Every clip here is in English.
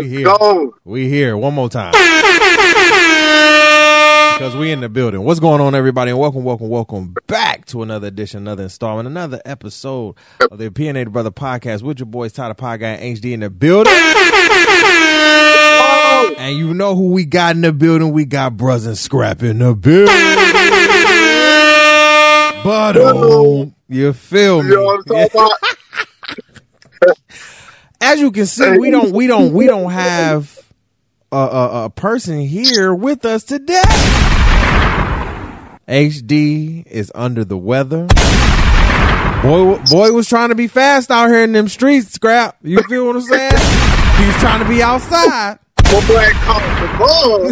we here. Go. We here. One more time. Because we in the building. What's going on, everybody? And welcome, welcome, welcome back to another edition, another installment, another episode of the Opinionated Bruhtha Podcast with your boys, Ty The Pod Guy and HD in the building. And you know who we got in the building? We got Brothers and Scrap in the building. But um, you feel me? You know what I'm As you can see, we don't, we don't, we don't have a, a, a person here with us today. HD is under the weather. Boy, boy was trying to be fast out here in them streets. Scrap, you feel what I'm saying? He was trying to be outside. My boy caught the ball.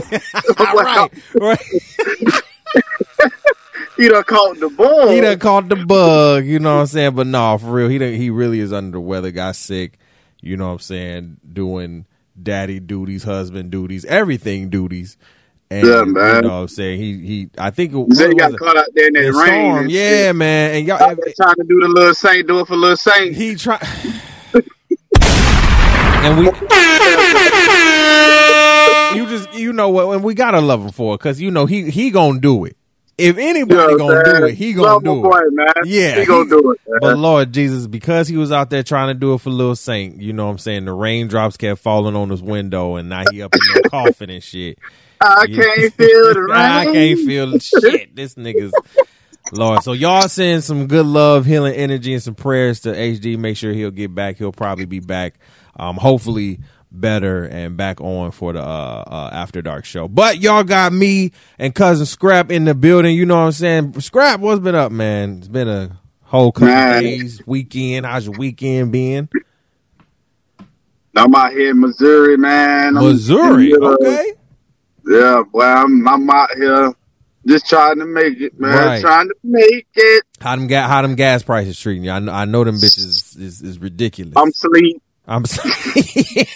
right, right. he done caught the ball. He done caught the bug. You know what I'm saying? But no, for real, he done, he really is under the weather. Got sick. You know what I'm saying? Doing daddy duties, husband duties, everything duties. And, Yeah, man. You know what I'm saying? He he. I think it, He what said he got it? caught out there in that rain. storm. Yeah, shit. man. And y'all, trying to do the little saint, do it for little saint. he try. and we. you just you know what? And we gotta love him for it because you know he he gonna do it. If anybody You know gonna I'm do it, he gonna my do boy, it. man. Yeah, he gonna do it. Man. But Lord Jesus, because he was out there trying to do it for Lil Saint, you know what I'm saying? The raindrops kept falling on his window and now he up in the coffin and shit. I Yeah. can't feel the rain. I can't feel shit. This nigga's Lord. So y'all send some good love, healing energy, and some prayers to HD. Make sure he'll get back. He'll probably be back. Um, hopefully better and back on for the uh, uh after dark show. But y'all got me and cousin Scrap in the building. You know what I'm saying? Scrap, what's been up, man? It's been a whole couple Man. days, weekend. How's your weekend been? I'm out here in Missouri, man. I'm Missouri, okay. Yeah, boy, I'm I'm out here just trying to make it, man. Right. Trying to make it. How them ga- how them gas prices treating you? I know, I know them bitches is, is, is ridiculous. I'm sleep. I'm sorry.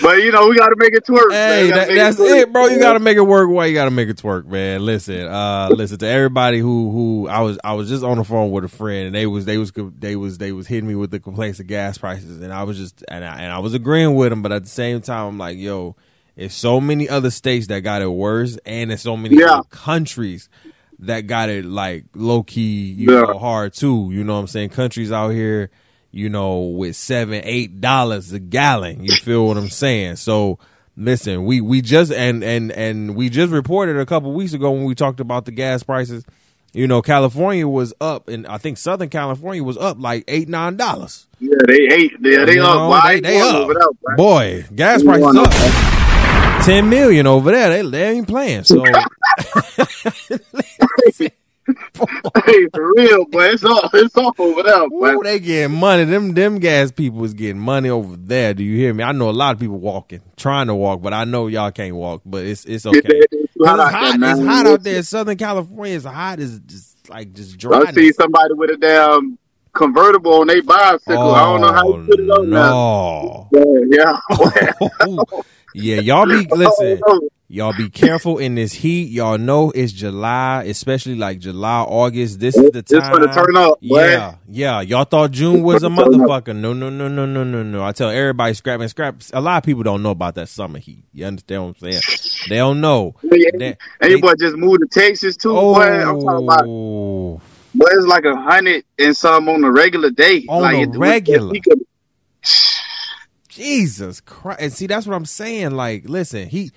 But you know, we gotta make it twerk. man. Hey, that, that's twerk, it, bro. You got to make it work. Why you got to make it twerk, man? Listen, uh, listen to everybody who who I was I was just on the phone with a friend, and they was they was they was they was hitting me with the complaints of gas prices, and I was just and I, and I was agreeing with them, but at the same time, I'm like, yo, it's so many other states that got it worse, and there's so many Yeah. countries that got it like low key, you Yeah. know, hard too. You know what I'm saying? Countries out here, you know, with seven, eight dollars a gallon. You feel what I'm saying? So listen, we we just and and and we just reported a couple weeks ago when we talked about the gas prices. You know, California was up, and I think Southern California was up like eight nine dollars. Yeah, they ate. Yeah, they You up. know, they, they up. there. Boy, gas prices up. Ten million over there. They they ain't playing. So Hey, for real, but It's all it's up over there, boy. Ooh, they getting money. Them them gas people is getting money over there. Do you hear me? I know a lot of people walking, trying to walk, but I know y'all can't walk. But it's it's okay. It's- hot It's out hot. there. It's hot out there. Southern California is hot. It's just like just dry. I see somebody with a damn convertible on their bicycle. I don't know how you oh, put it on now. no. Yeah, yeah, y'all be listen. Oh, y'all be careful in this heat. Y'all know it's July, especially like July, August. This is the It's time. gonna turn up, boy. Yeah, yeah. Y'all thought June was a It's gonna turn motherfucker. No, no, no, no, no, no, no. I tell everybody, scrap and scrap. A lot of people don't know about that summer heat. You understand what I'm saying? They don't know. Yeah, And boy just moved to Texas too, boy. I'm talking about Oh, boy, it's like a hundred and some on a regular day. On like it- regular. Jesus Christ! And see, that's what I'm saying. Like, listen, he.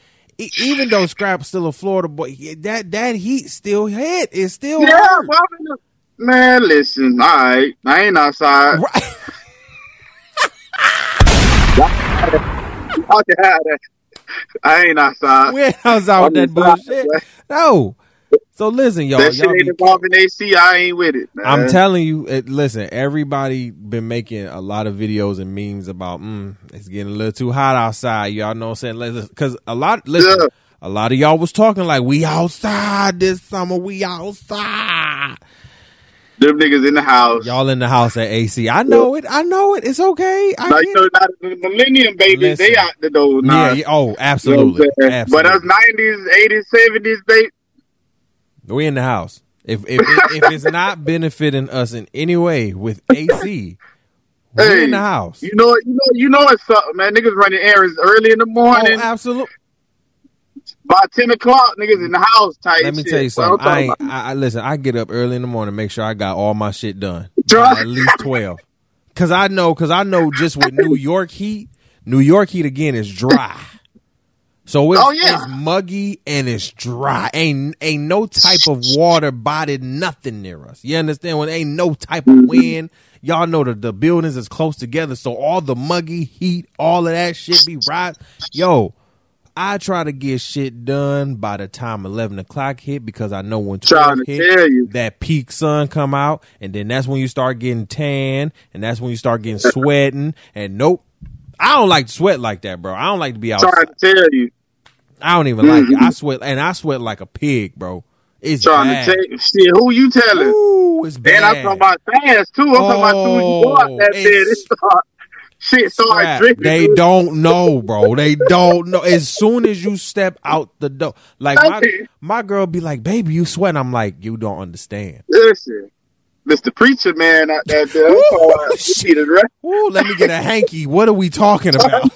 Even though Scrap's still a Florida boy, that that heat still hit. It still Yeah, hurt. well, man, listen, all right, I ain't outside. Right. I can that. I ain't outside. We ain't outside with that bullshit. No. So listen, y'all. that shit y'all ain't involving AC. I ain't with it. Man. I'm telling you, it, listen. Everybody been making a lot of videos and memes about mm, it's getting a little too hot outside. Y'all know what I'm saying? Because a lot, listen, Yeah. a lot of y'all was talking like we outside this summer. We outside. them niggas in the house. Y'all in the house at AC. I know it. I know it. It's okay. I like you know, not the millennium babies, Listen. they out the door now. Yeah. Oh, You know absolutely. Absolutely. But us nineties, eighties, seventies, they we in the house. If if, if, if it's not benefiting us in any way with AC, we in the house. You know, you know, you know it's something, man. Niggas running errands early in the Oh, morning. absolutely. By ten o'clock, niggas in the house type. Let me shit. tell you something. I, talking ain't, about. I, I listen. I get up early in the morning, make sure I got all my shit done. By At least twelve. Cause I know, cause I know, just with New York heat, New York heat again is dry. So it's, Oh, yeah. it's muggy and it's dry. Ain't ain't no type of water bodied nothing near us. You understand? When ain't no type of wind. Y'all know that the buildings is close together, so all the muggy heat, all of that shit be right. Yo, I try to get shit done by the time eleven o'clock hit because I know when twelve hit, that peak sun come out, and then that's when you start getting tan, and that's when you start getting sweating. And nope, I don't like to sweat like that, bro. I don't like to be outside. Trying to tell you. I don't even like it. Mm-hmm. I sweat, and I sweat like a pig, bro. It's Trying bad. to tell. Shit, who you telling? Ooh, it's bad. And I'm talking about fast too. I'm talking about soon you go oh, that Oh, it it's- start, shit dripping. They don't know, bro. They don't know. As soon as you step out the door, like my, my girl be like, "Baby, you sweat." I'm like, "You don't understand." Listen, Mr. Preacher Man out there. there Woo, I'm shit. he the rest- Ooh, let me get a hanky. What are we talking about?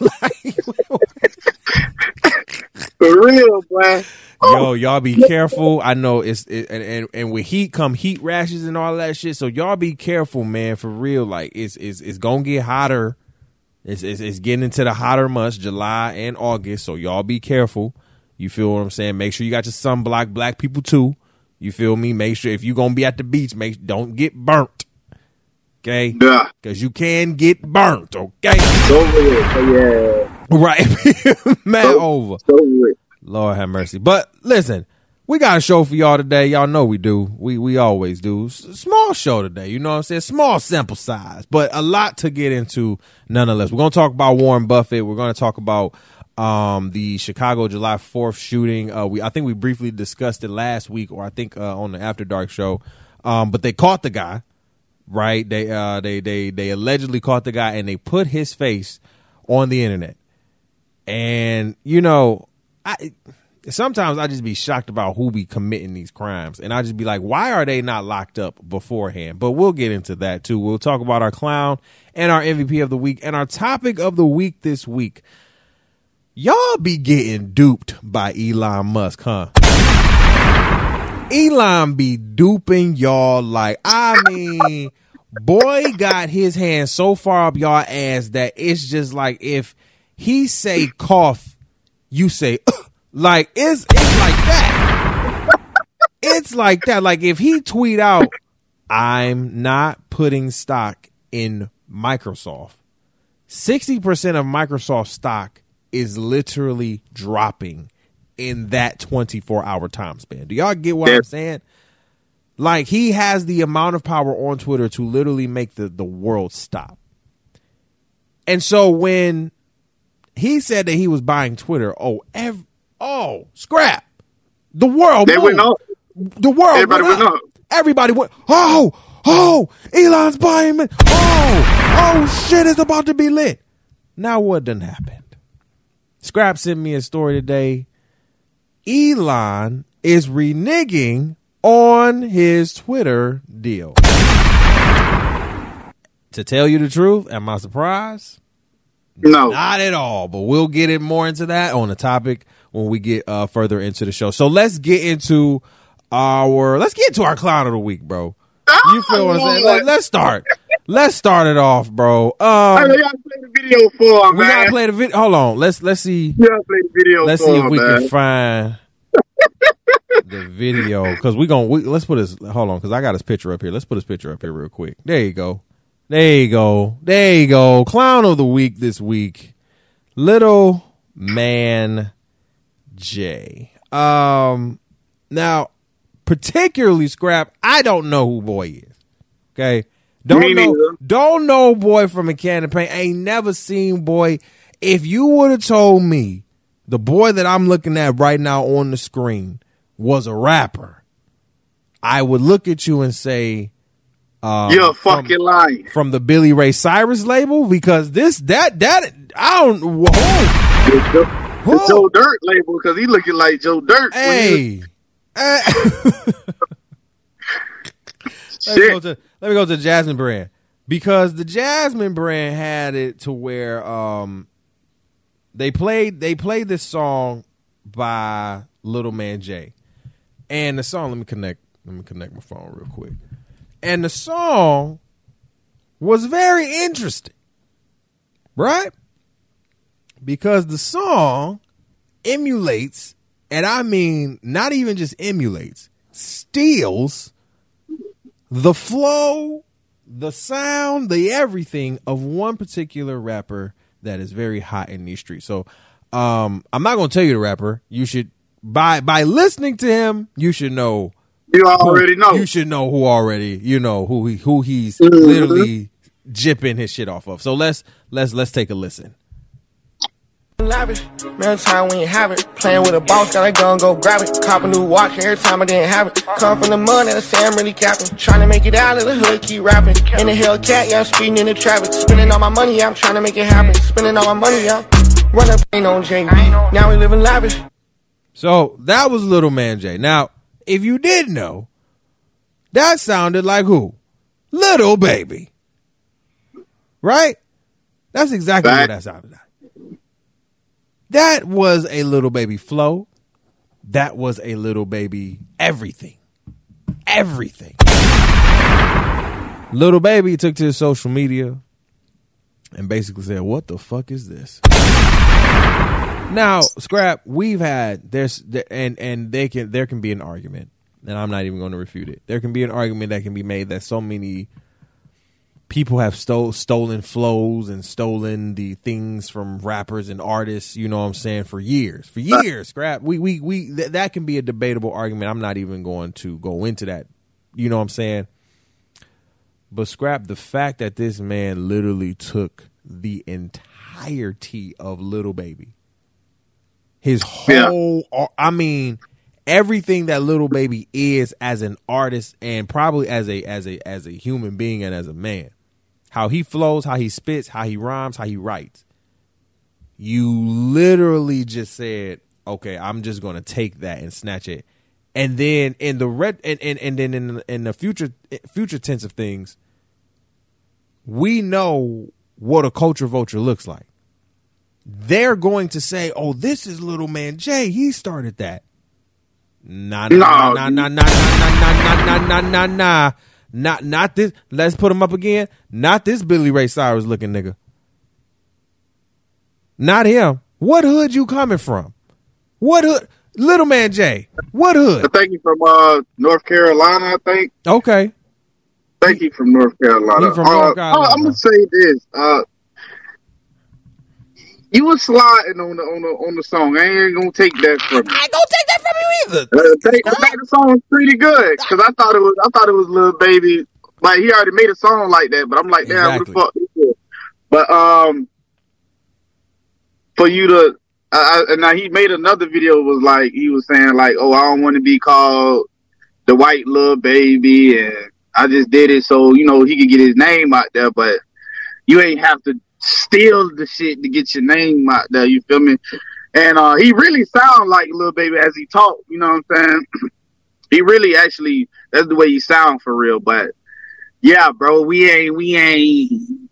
For real, man. Yo, y'all be careful. I know it's it, and, and and with heat come heat rashes and all that shit. So y'all be careful, man. For real, like it's it's it's gonna get hotter. It's it's, it's getting into the hotter months, July and August. So y'all be careful. You feel what I'm saying? Make sure you got your sunblock. Black people too. You feel me? Make sure if you're gonna be at the beach, make don't get burnt. Okay, Yeah. because you can get burnt. Okay, It's over. So, yeah. right? Man, over. Over with. Lord have mercy. But listen, we got a show for y'all today. Y'all know we do. We we always do. Small show today. You know what I'm saying? Small sample size, but a lot to get into nonetheless. We're gonna talk about Warren Buffett. We're gonna talk about um the Chicago July 4th shooting. Uh we I think we briefly discussed it last week or I think uh, on the After Dark show. Um but they caught the guy, right? They uh they they they allegedly caught the guy and they put his face on the internet. And you know, I sometimes I just be shocked about who be committing these crimes, and I just be like, why are they not locked up beforehand? But we'll get into that too. We'll talk about our clown and our MVP of the week and our topic of the week this week. Y'all be getting duped by Elon Musk, huh? Elon be duping y'all like I mean, boy got his hand so far up y'all ass that it's just like if he say cough, you say like it's it's like that. It's like that. Like if he tweet out, I'm not putting stock in Microsoft. Sixty percent of Microsoft stock is literally dropping in that 24 hour time span. Do y'all get what Yeah. I'm saying? Like he has the amount of power on Twitter to literally make the, the world stop. And so when he said that he was buying Twitter, oh, ev- oh, scrap. The world They moved. went up. The world Everybody went went up. up. Everybody went, oh, oh, Elon's buying it. Oh, oh, shit, it's about to be lit. Now what done happened? Scrap sent me a story today. Elon is reneging on his Twitter deal. to tell you the truth, am I surprised? No. Not at all, but we'll get it more into that on the topic when we get uh, further into the show. So let's get into our let's get into our clown of the week, bro. You feel what I'm saying? Let's start. Let's start it off, bro. Um, we gotta play the video for him, we man. gotta play the video. Hold on. Let's let's see. We gotta play the video Let's for see if him, we man. can find the video because we gonna we, let's put his hold on because I got his picture up here. Let's put his picture up here real quick. There you go. There you go. There you go. Clown of the week this week. Little man J. Um now particularly scrap, I don't know who boy is. Okay? Don't Me know neither. Don't know boy from a can of paint. Ain't never seen boy. If you would have told me the boy that I'm looking at right now on the screen was a rapper, I would look at you and say, um, You're from- fucking lying. from the Billy Ray Cyrus label because this that that I don't whoa, The Joe, the whoa, Joe Dirt label because he looking like Joe Dirt. hey. Let me go to let me go to the Jasmine brand because the Jasmine brand had it to where um they played they played this song by Little Man J, and the song. Let me connect. Let me connect my phone real quick. And the song was very interesting, right? Because the song emulates, and I mean not even just emulates, steals the flow, the sound, the everything of one particular rapper that is very hot in these streets. So um, I'm not going to tell you the rapper. You should by by listening to him, you should know. You already who, know. You should know who already. You know who he who he's mm-hmm. literally jipping his shit off of. So let's let's let's take a listen. Lavish, man, time we ain't have it. Playing with a boss, got a gun, go grab it. Cop a new watch every time I didn't have it. Come from the mud and I say I'm really capping. Trying to make it out of the hood, keep rapping. In the Hellcat, yeah, I'm speeding in the traffic. Spending all my money, yeah, I'm trying to make it happen. Spending all my money, yeah. Run up, ain't on J. Now we living lavish. So that was Little Man J. Now, if you did know, that sounded like who? Little Baby. Right? That's exactly what that sounded like. That was a little baby flow. That was a little baby everything. Everything. Little baby took to his social media and basically said, What the fuck is this? now, scrap, we've had there's and and they can there can be an argument, and I'm not even going to refute it. There can be an argument that can be made that so many people have stole stolen flows and stolen the things from rappers and artists, you know what I'm saying, for years. For years, scrap. We we we th- that can be a debatable argument. I'm not even going to go into that. You know what I'm saying? But scrap the fact that this man literally took the entirety of Little Baby. His whole yeah. I mean everything that Little Baby is as an artist and probably as a as a as a human being and as a man how he flows, how he spits, how he rhymes, how he writes. You literally just said, "Okay, I'm just going to take that and snatch it." And then in the red and and, and then in in the future future tense of things, we know what a culture vulture looks like. They're going to say, "Oh, this is little man J. He started that." Nah, nah, nah, nah, nah, nah, nah, nah, nah, nah, nah, nah. Not not this. Let's put him up again. Not this Billy Ray Cyrus looking nigga. Not him. What hood you coming from? What hood? Little man J. What hood? I think you from uh, North Carolina. I think. Okay. Thank you from North Carolina. From uh, North Carolina. I'm gonna say this. Uh, you were sliding on the on the on the song. I ain't gonna take that from you. I ain't gonna take that from you either. Uh, take, I the song pretty good because I thought it was I thought it was little baby. Like he already made a song like that, but I'm like, damn, exactly. what the fuck? But um, for you to uh, and now he made another video was like he was saying like, oh, I don't want to be called the white little baby, and I just did it so you know he could get his name out there, but you ain't have to steal the shit to get your name out there. You feel me? And uh, he really sound like little baby as he talk. You know what I'm saying? he really actually that's the way he sound for real. But yeah, bro, we ain't we ain't.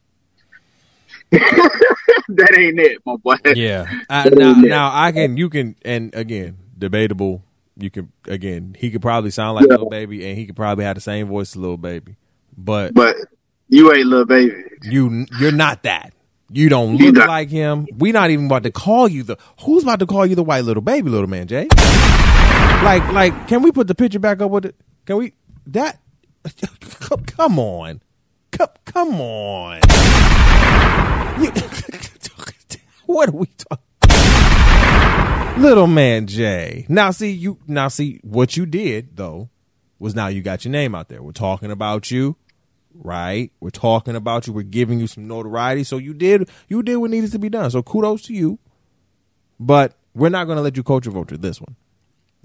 that ain't it, my boy. Yeah. I, now, now I can you can and again debatable. You can again he could probably sound like yeah. little baby and he could probably have the same voice as little baby, but but you ain't little baby. You you're not that. You don't look not. like him. We're not even about to call you the who's about to call you the white little baby, little man, J? Like, like, can we put the picture back up with it? Can we that? Come on, come, come on. what are we talking? Little man J. Now see you. Now see what you did though was now you got your name out there. We're talking about you right? We're talking about you. We're giving you some notoriety. So you did you did what needed to be done. So kudos to you. But we're not going to let you culture vulture this one.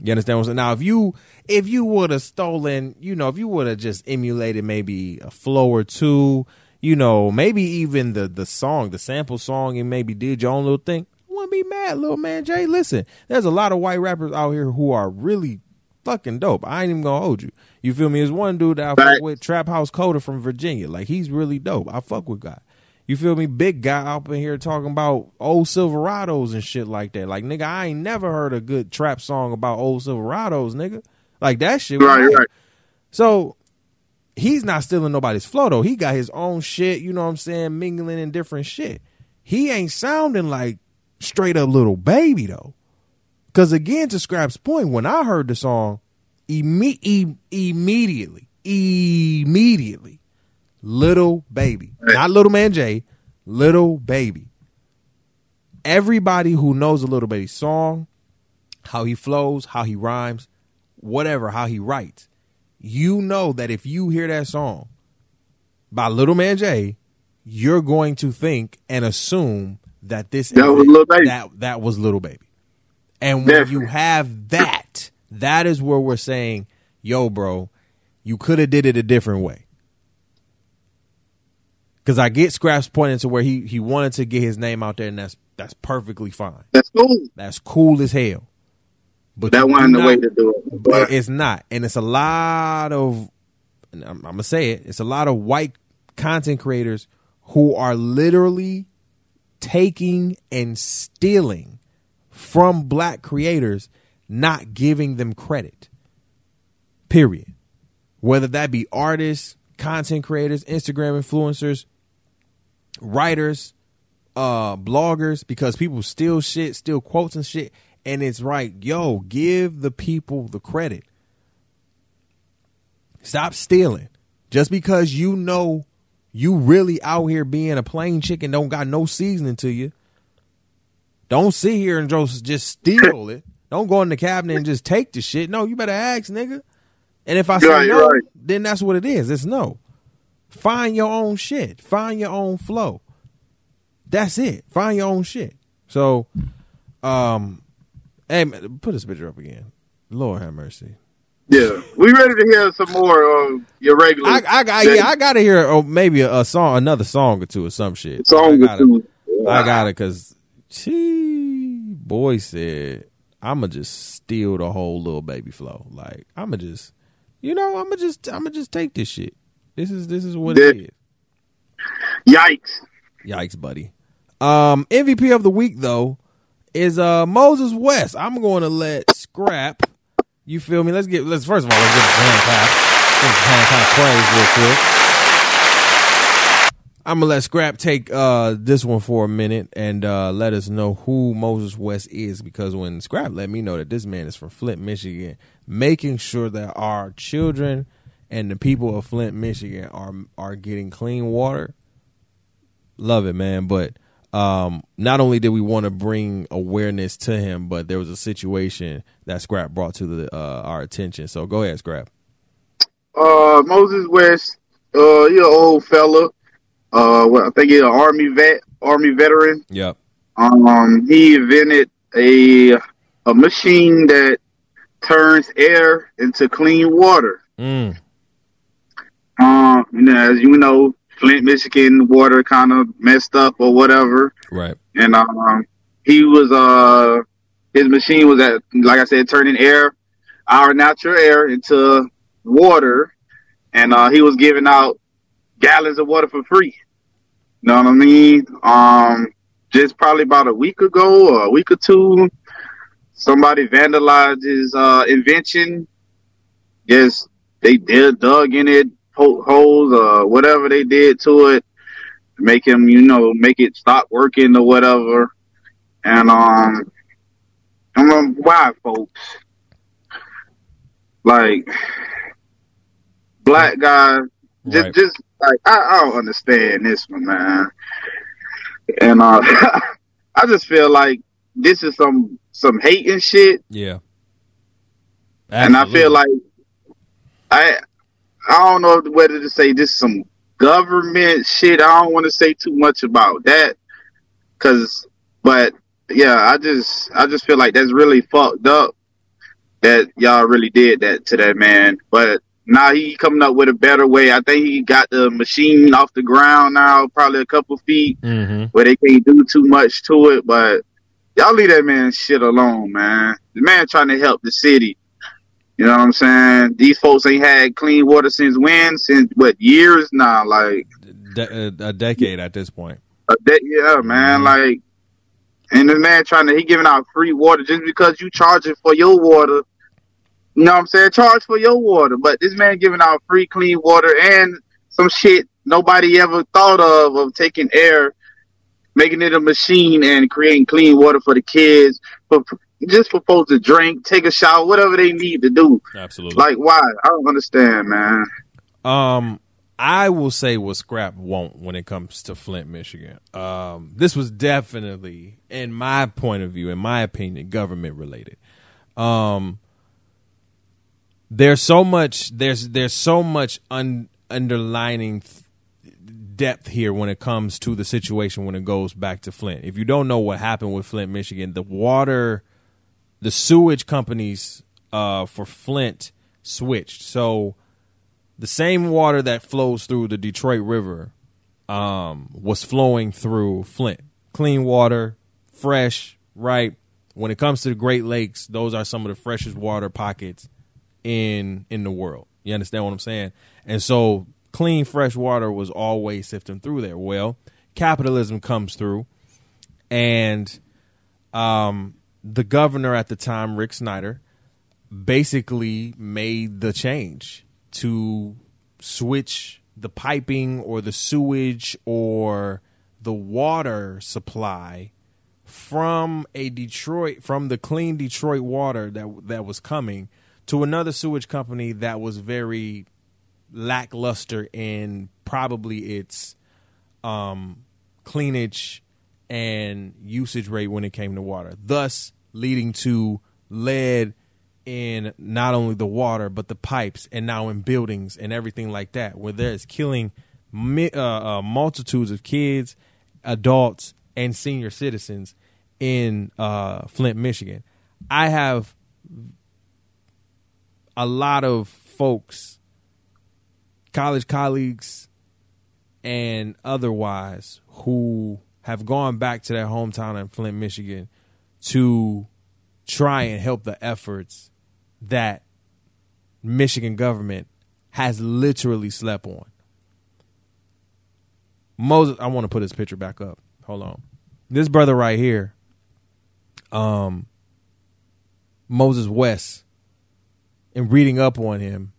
You understand what I'm saying? Now, if you if you would have stolen, you know, if you would have just emulated maybe a flow or two, you know, maybe even the the song, the sample song, and maybe did your own little thing, wouldn't be mad, little man J. Listen, there's a lot of white rappers out here who are really fucking dope. I ain't even gonna hold you. You feel me? There's one dude that I fuck with, Trap House Coda from Virginia. Like he's really dope. I fuck with guy. You feel me? Big guy up in here talking about old Silverados and shit like that. Like nigga, I ain't never heard a good trap song about old Silverados, nigga. Like that shit. Right, right. So he's not stealing nobody's flow though. He got his own shit, you know what I'm saying, mingling in different shit. He ain't sounding like straight up little Baby though. Cause again, to Scrap's point, when I heard the song, imme- e- immediately, immediately, Lil Baby, not Little Man J, Little Baby. Everybody who knows a Little Baby song, how he flows, how he rhymes, whatever, how he writes, you know that if you hear that song by Little Man J, you're going to think and assume that this that was Lil Baby. That that was Lil Baby. And when you have that, that is where we're saying, "Yo, bro, you could have did it a different way." Because I get Scraps pointing to where he he wanted to get his name out there, and that's that's perfectly fine. That's cool. That's cool as hell. But that wasn't the way to do it. But it's not, and it's a lot of. I'm, I'm gonna say it. It's a lot of white content creators who are literally taking and stealing from black creators, not giving them credit. Period. Whether that be artists, content creators, Instagram influencers, writers, uh, bloggers, because people steal shit, steal quotes and shit. And it's right, yo, give the people the credit. Stop stealing. Just because you know you really out here being a plain chicken don't got no seasoning to you. Don't sit here and just just steal it. Don't go in the cabinet and just take the shit. No, you better ask, nigga. And if I say right, no, right. then that's what it is. It's no. Find your own shit. Find your own flow. That's it. Find your own shit. So, um, hey, man, put this picture up again. Lord have mercy. Yeah, we ready to hear some more of your regular. I, I got yeah, I got to hear oh, maybe a, a, song, another song or two or some shit. Song I gotta, or two. I got it because she boy said I'ma just steal the whole little Baby flow. Like I'ma just, you know, I'ma just I'ma just take this shit. This is this is what it is. Yikes! Yikes, buddy. Um, MVP of the week though is uh Moses West. I'm going to let Scrap you feel me? Let's get let's first of all let's get the hand clap. Hand clap praise real quick. I'm gonna let Scrap take uh, this one for a minute and uh, let us know who Moses West is because when Scrap let me know that this man is from Flint, Michigan, making sure that our children and the people of Flint, Michigan are are getting clean water. Love it, man. But um, not only did we want to bring awareness to him, but there was a situation that Scrap brought to the, uh, our attention. So go ahead, Scrap. Uh, Moses West, uh, an old fella. Uh, well, I think he's an army vet, army veteran. Yeah. Um, he invented a a machine that turns air into clean water. Mm. Um, you know, as you know, Flint, Michigan water kind of messed up or whatever. Right. And um, he was uh, his machine was at like I said, turning air, our natural air into water, and uh, he was giving out gallons of water for free. Know what I mean? Um, just probably about a week ago or a week or two, somebody vandalized his uh, invention. Yes, they did dug in it, holes or whatever they did to it, make him, you know, make it stop working or whatever. And um, I'm like, why, folks? Like black guys, just right. just like I, I don't understand this one, man. And uh, I just feel like this is some some hating shit. Yeah. Absolutely. And I feel like I I don't know whether to say this is some government shit. I don't want to say too much about that, cause, but yeah, I just I just feel like that's really fucked up that y'all really did that to that man. But now he coming up with a better way. I think he got the machine off the ground now, probably a couple feet, mm-hmm. where they can't do too much to it. But y'all leave that man shit alone, man. The man trying to help the city You know what I'm saying? These folks ain't had clean water since when? Since what years now? Like De- uh, a decade at this point. A de- yeah, man. Mm-hmm. Like, and the man trying to he giving out free water just because you charging for your water. You know what I'm saying? Charge for your water, but this man giving out free clean water and some shit nobody ever thought of of taking air, making it a machine and creating clean water for the kids, for just for folks to drink, take a shower, whatever they need to do. Absolutely. Like why? I don't understand, man. Um, I will say what Scrap won't when it comes to Flint, Michigan. Um, this was definitely, in my point of view, in my opinion, government related. Um, there's so much. There's there's so much un, underlining th- depth here when it comes to the situation when it goes back to Flint. If you don't know what happened with Flint, Michigan, the water the sewage companies uh, for Flint switched. So the same water that flows through the Detroit River um, was flowing through Flint. Clean water, fresh, right? When it comes to the Great Lakes, those are some of the freshest water pockets in in the world. You understand what I'm saying? And so clean fresh water was always sifting through there. Well, capitalism comes through and um the governor at the time, Rick Snyder, basically made the change to switch the piping or the sewage or the water supply from a Detroit from the clean Detroit water that that was coming to another sewage company that was very lackluster in probably its um, cleanage and usage rate when it came to water, thus leading to lead in not only the water but the pipes and now in buildings and everything like that, where there's killing uh, uh, multitudes of kids, adults, and senior citizens in uh, Flint, Michigan. I have a lot of folks, college colleagues, and otherwise, who have gone back to their hometown in Flint, Michigan to try and help the efforts that Michigan government has literally slept on. Moses, I want to put his picture back up. Hold on. This brother right here, um, Moses West, and reading up on him,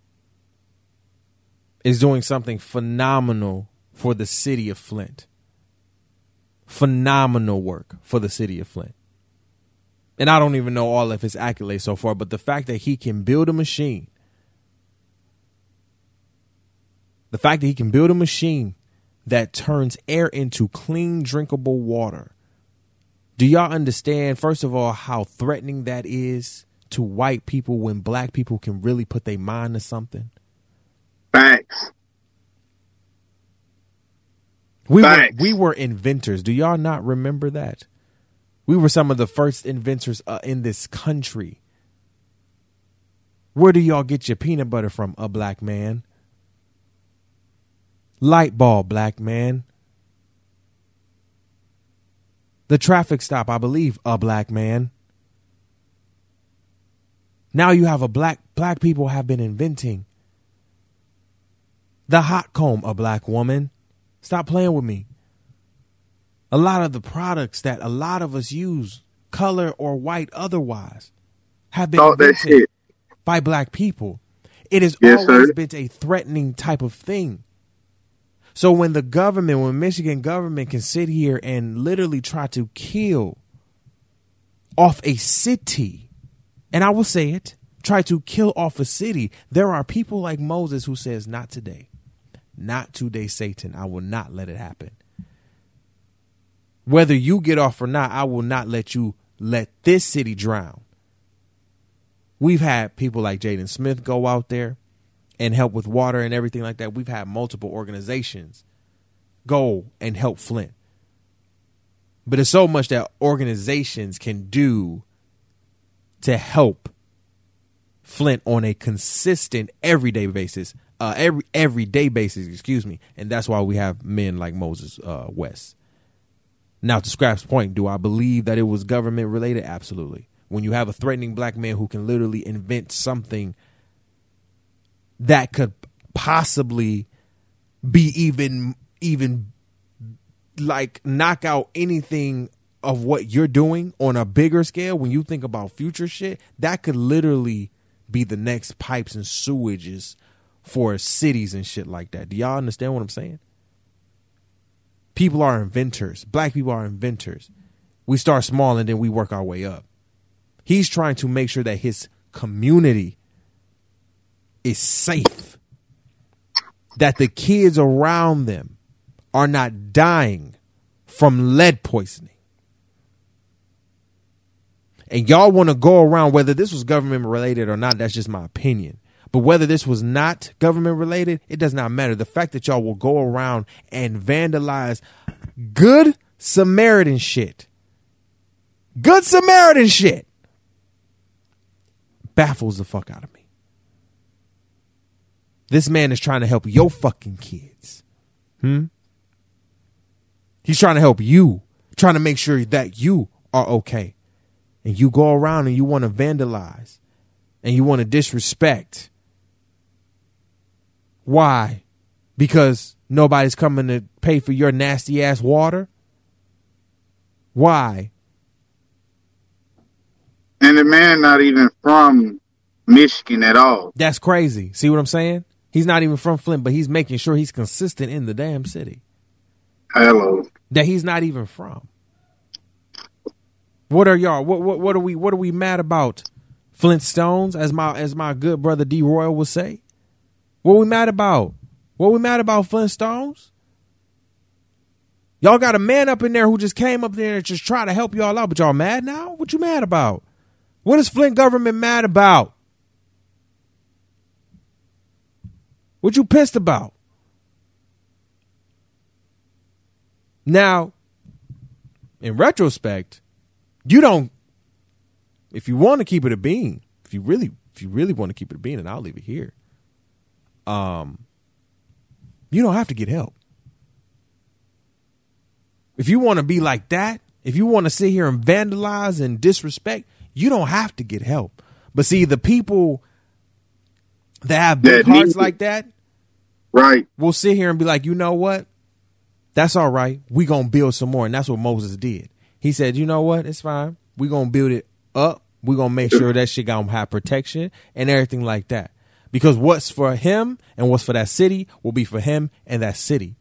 is doing something phenomenal for the city of Flint phenomenal work for the city of Flint. And I don't even know all of his accolades so far, but the fact that he can build a machine, the fact that he can build a machine that turns air into clean, drinkable water. Do y'all understand, first of all, how threatening that is to white people when black people can really put their mind to something? Thanks. We were we were inventors. Do y'all not remember that? We were some of the first inventors uh, in this country. Where do y'all get your peanut butter from, a black man? Light bulb, black man. The traffic stop, I believe, a black man. Now you have a black black people have been inventing. The hot comb, a black woman. Stop playing with me. A lot of the products that a lot of us use, color or white otherwise, have been invented by black people. It has yes, always sir. been a threatening type of thing. So when the government, when Michigan government can sit here and literally try to kill off a city, and I will say it, try to kill off a city, there are people like Moses who says, not today. Not today, Satan. I will not let it happen. Whether you get off or not, I will not let you let this city drown. We've had people like Jaden Smith go out there and help with water and everything like that. We've had multiple organizations go and help Flint. But it's so much that organizations can do to help Flint on a consistent, everyday basis uh, every everyday basis, excuse me, and that's why we have men like Moses uh, West. Now, to Scrap's point, do I believe that it was government related? Absolutely. when you have a threatening black man who can literally invent something that could possibly be even even like knock out anything of what you're doing on a bigger scale when you think about future shit that could literally be the next pipes and sewages for cities and shit like that. Do y'all understand what i'm saying? People are inventors. Black people are inventors. We start small and then we work our way up. He's trying to make sure that his community is safe. That the kids around them are not dying from lead poisoning. And y'all want to go around whether this was government related or not, that's just my opinion. But whether this was not government related, it does not matter. The fact that y'all will go around and vandalize good Samaritan shit, good Samaritan shit, baffles the fuck out of me. This man is trying to help your fucking kids. Hmm? He's trying to help you, trying to make sure that you are okay. And you go around and you want to vandalize and you want to disrespect. Why? Because nobody's coming to pay for your nasty ass water? Why? And the man not even from Michigan at all. That's crazy. See what I'm saying? He's not even from Flint, but he's making sure he's consistent in the damn city. Hello. That he's not even from. What are y'all? What what what are we? What are we mad about? Flintstones, as my as my good brother D Royal would say. What we mad about? What we mad about Flintstones? Y'all got a man up in there who just came up there and just try to help y'all out, but y'all mad now? What you mad about? What is Flint government mad about? What you pissed about? Now, in retrospect, you don't if you want to keep it a bean, if you really if you really want to keep it a bean, and I'll leave it here. Um you don't have to get help. If you want to be like that, if you want to sit here and vandalize and disrespect, you don't have to get help. But see, the people that have big that hearts like that, right? We'll sit here and be like, you know what? That's all right. We gonna build some more, and that's what Moses did. He said, you know what? It's fine. We're gonna build it up. We're gonna make sure that shit gonna have protection and everything like that. Because what's for him and what's for that city will be for him and that city.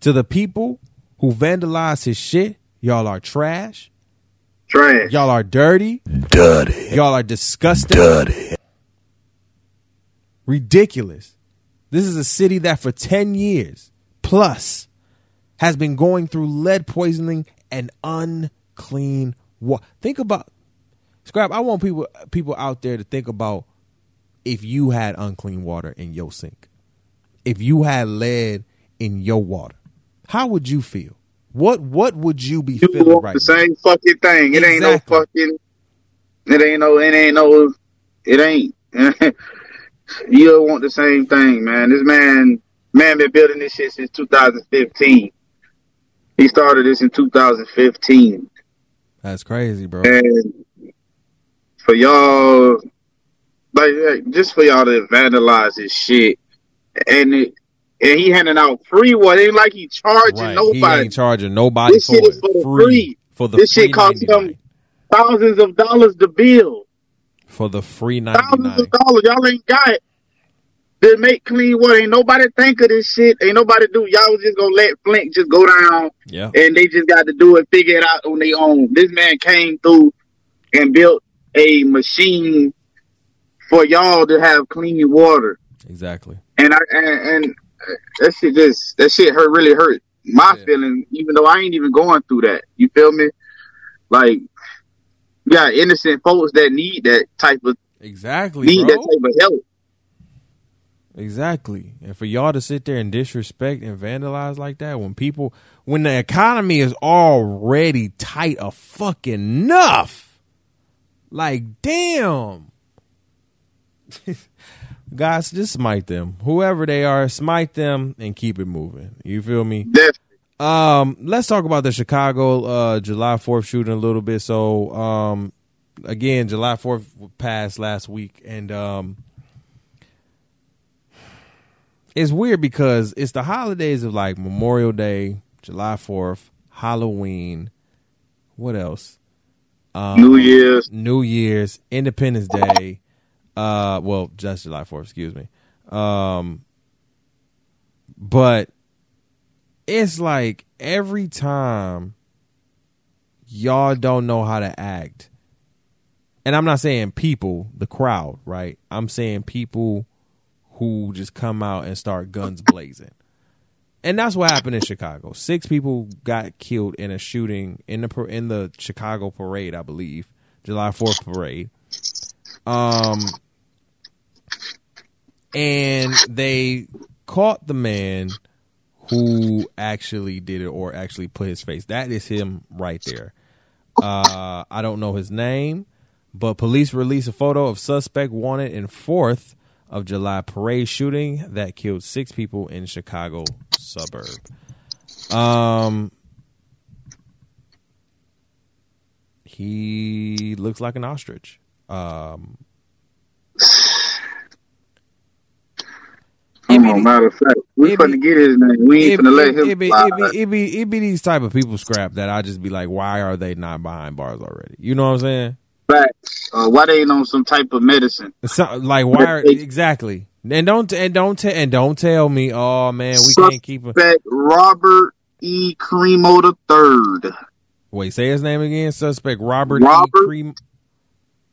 To the people who vandalize his shit, y'all are trash. Trash. Y'all are dirty. Dirty. Y'all are disgusting. Dirty ridiculous. This is a city that for 10 years plus has been going through lead poisoning and unclean water. Think about Scrap, I want people people out there to think about if you had unclean water in your sink. If you had lead in your water. How would you feel? What what would you be you feeling right the now? same fucking thing. It exactly. ain't no fucking it ain't no it ain't no it ain't you'll want the same thing, man. This man, man, been building this shit since 2015. He started this in 2015. That's crazy, bro. And for y'all, like, just for y'all to vandalize his shit, and it, and he handing out free what ain't like he charging right. nobody. He ain't charging nobody this for shit it. is for the free. free. For the this shit cost him thousands of dollars to build for the free ninety nine. Thousands of dollars. Y'all ain't got it. To make clean water. Ain't nobody think of this shit. Ain't nobody do. Y'all was just gonna let Flint just go down. Yeah. And they just got to do it, figure it out on their own. This man came through and built a machine for y'all to have clean water. Exactly. And I and, and that shit just that shit hurt really hurt my yeah. feeling, even though I ain't even going through that. You feel me? Like you got innocent folks that need that type of exactly need bro. that type of help. Exactly. And for y'all to sit there and disrespect and vandalize like that when people when the economy is already tight a fucking enough. Like damn. Guys, just smite them. Whoever they are, smite them and keep it moving. You feel me? Definitely. Um, let's talk about the Chicago uh, July 4th shooting a little bit. So, um, again, July Fourth passed last week, and um, it's weird because it's the holidays of like Memorial Day, July Fourth, Halloween. What else? Um, New Year's, New Year's, Independence Day. Uh, well, just July Fourth. Excuse me. Um, but it's like every time y'all don't know how to act. And I'm not saying people, the crowd, right? I'm saying people who just come out and start guns blazing. And that's what happened in Chicago. Six people got killed in a shooting in the in the Chicago parade, I believe, July Fourth parade. Um, and they caught the man who actually did it or actually put his face. That is him right there. Uh, I don't know his name, but police released a photo of suspect wanted in Fourth of July parade shooting that killed six people in Chicago suburb. Um, he looks like an ostrich. Um, matter of fact, we finna get his name. We ain't finna let him. It be, it be, it be, it be these type of people scrap that I just be like, why are they not behind bars already? You know what I'm saying? Facts. Uh, why they ain't on some type of medicine? So, like why? Are, exactly. And don't and don't tell and don't tell me, oh man, we Suspect can't keep a Robert E. Cremo the third. Wait, say his name again. Suspect Robert, Robert E. Crimo.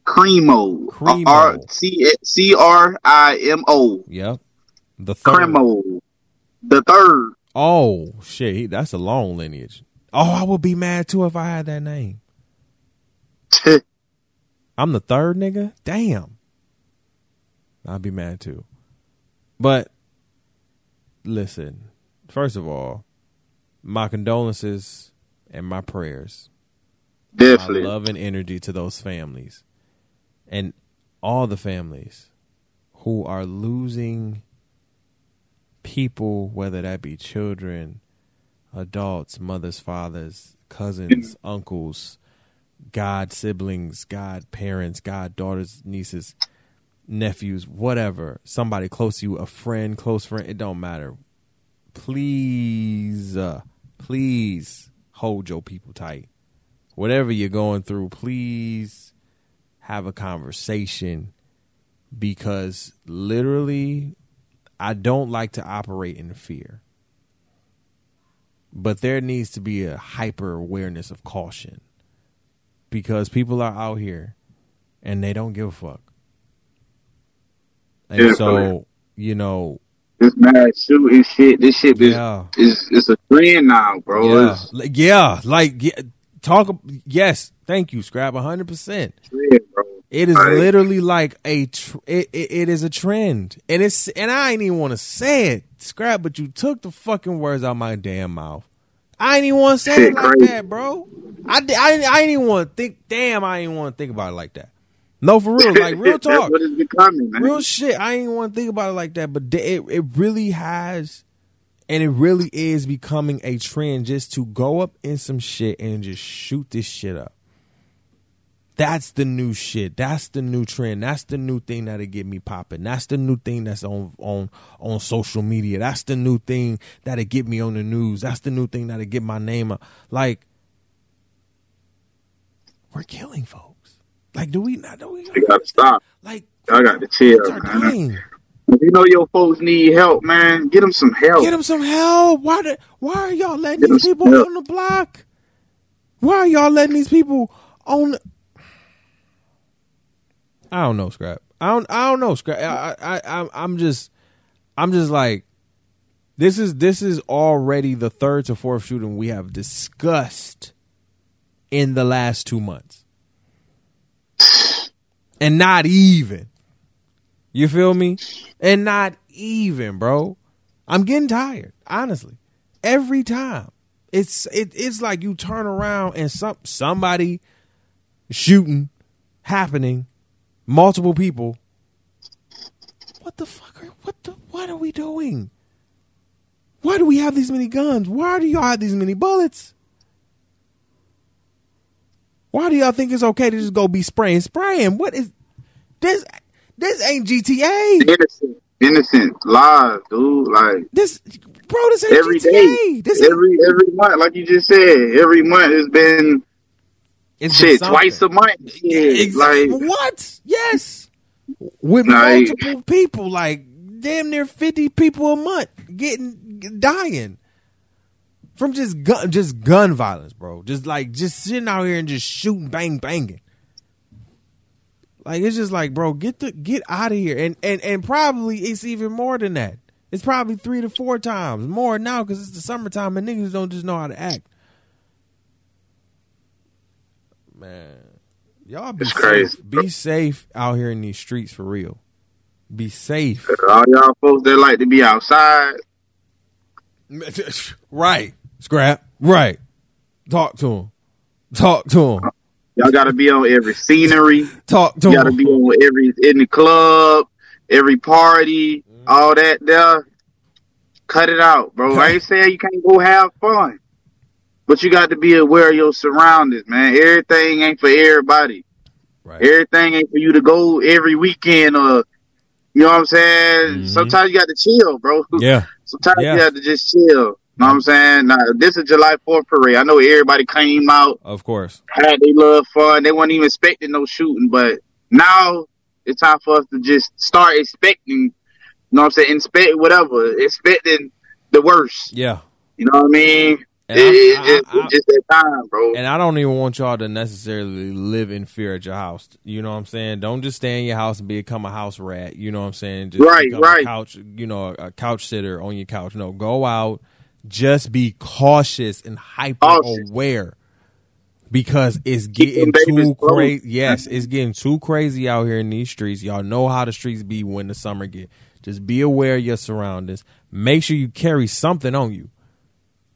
Crimo. Crimo. R C C R I M O. Yep. The third. Crimo. The third. Oh shit, he, that's a long lineage. Oh, I would be mad too if I had that name. I'm the third nigga. Damn. I'd be mad too. But listen, first of all, my condolences and my prayers. Definitely. My love and energy to those families. And all the families who are losing people, whether that be children, adults, mothers, fathers, cousins, mm-hmm. uncles, god siblings, god parents, god daughters, nieces, nephews, whatever, somebody close to you, a friend, close friend, it don't matter. Please, uh, please hold your people tight. Whatever you're going through, please have a conversation because literally, I don't like to operate in fear. But there needs to be a hyper awareness of caution because people are out here and they don't give a fuck. And yeah, so, you know, this mass shooting shit, this shit is yeah. is it's a trend now, bro. Yeah, it's, yeah, like yeah, talk. Yes, thank you, Scrap. hundred percent. It is literally like a tr- it, it, it is a trend, and it's and I ain't even want to say it, Scrap. But you took the fucking words out my damn mouth. I ain't even want to say shit it like crazy. that, bro. I, I, I ain't even want to think. Damn, I ain't even want to think about it like that. No, for real, like real talk. becoming. Real shit. I ain't want to think about it like that, but it it really has, and it really is becoming a trend just to go up in some shit and just shoot this shit up. That's the new shit. That's the new trend. That's the new thing that'll get me popping. That's the new thing that's on on on social media. That's the new thing that'll get me on the news. That's the new thing that'll get my name up. Like we're killing folks. Like, do we not? Do we? You gotta stop. Like, I got to chill, man. If you know your folks need help, man, get them some help. Get them some help. Why? The, why are y'all letting get these people on the block? Why are y'all letting these people on? I don't know, scrap. I don't. I don't know, scrap. I. I. I I'm just. I'm just like. This is this is already the third to fourth shooting we have discussed in the last two months and not even. You feel me? And not even, bro. I'm getting tired, honestly. Every time. It's it, it's like you turn around and some somebody shooting happening, multiple people. What the fuck are what the what are we doing? Why do we have these many guns? Why do y'all have these many bullets? Why do y'all think it's okay to just go be spraying, spraying? What is this? This ain't GTA. Innocent, innocent lies, dude. Like this, bro. This ain't every GTA. Day, this every every month, like you just said, every month has been it's shit twice a month. Shit, exactly. Like what? Yes, with like, multiple people, like damn near fifty people a month getting dying from just gun, just gun violence, bro. Just like just sitting out here and just shooting, bang, banging. Like it's just like, bro, get the get out of here, and and and probably it's even more than that. It's probably three to four times more now because it's the summertime and niggas don't just know how to act. Man, y'all be it's safe. Crazy. Be safe out here in these streets for real. Be safe. All y'all folks that like to be outside. right. Scrap. Right. Talk to him. Talk to him. Y'all got to be on every scenery. Talk to you got to be on every in the club, every party, mm. all that there. Cut it out, bro. I ain't saying you can't go have fun, but you got to be aware of your surroundings, man. Everything ain't for everybody. Right. Everything ain't for you to go every weekend or you know what I'm saying? Mm-hmm. Sometimes you got to chill, bro. Yeah. Sometimes yeah. you have to just chill. You know what I'm saying? Now, this is July 4th parade. I know everybody came out. Of course. Had they love fun. They weren't even expecting no shooting, but now it's time for us to just start expecting, you know what I'm saying? Inspect whatever. Expecting the worst. Yeah. You know what I mean? And it, I, I, just that time, bro. And I don't even want y'all to necessarily live in fear at your house. You know what I'm saying? Don't just stay in your house and become a house rat. You know what I'm saying? Just right, right. couch, you know, a couch sitter on your couch. No, go out just be cautious and hyper aware because it's getting too crazy. Yes, it's getting too crazy out here in these streets. Y'all know how the streets be when the summer get. Just be aware of your surroundings. Make sure you carry something on you.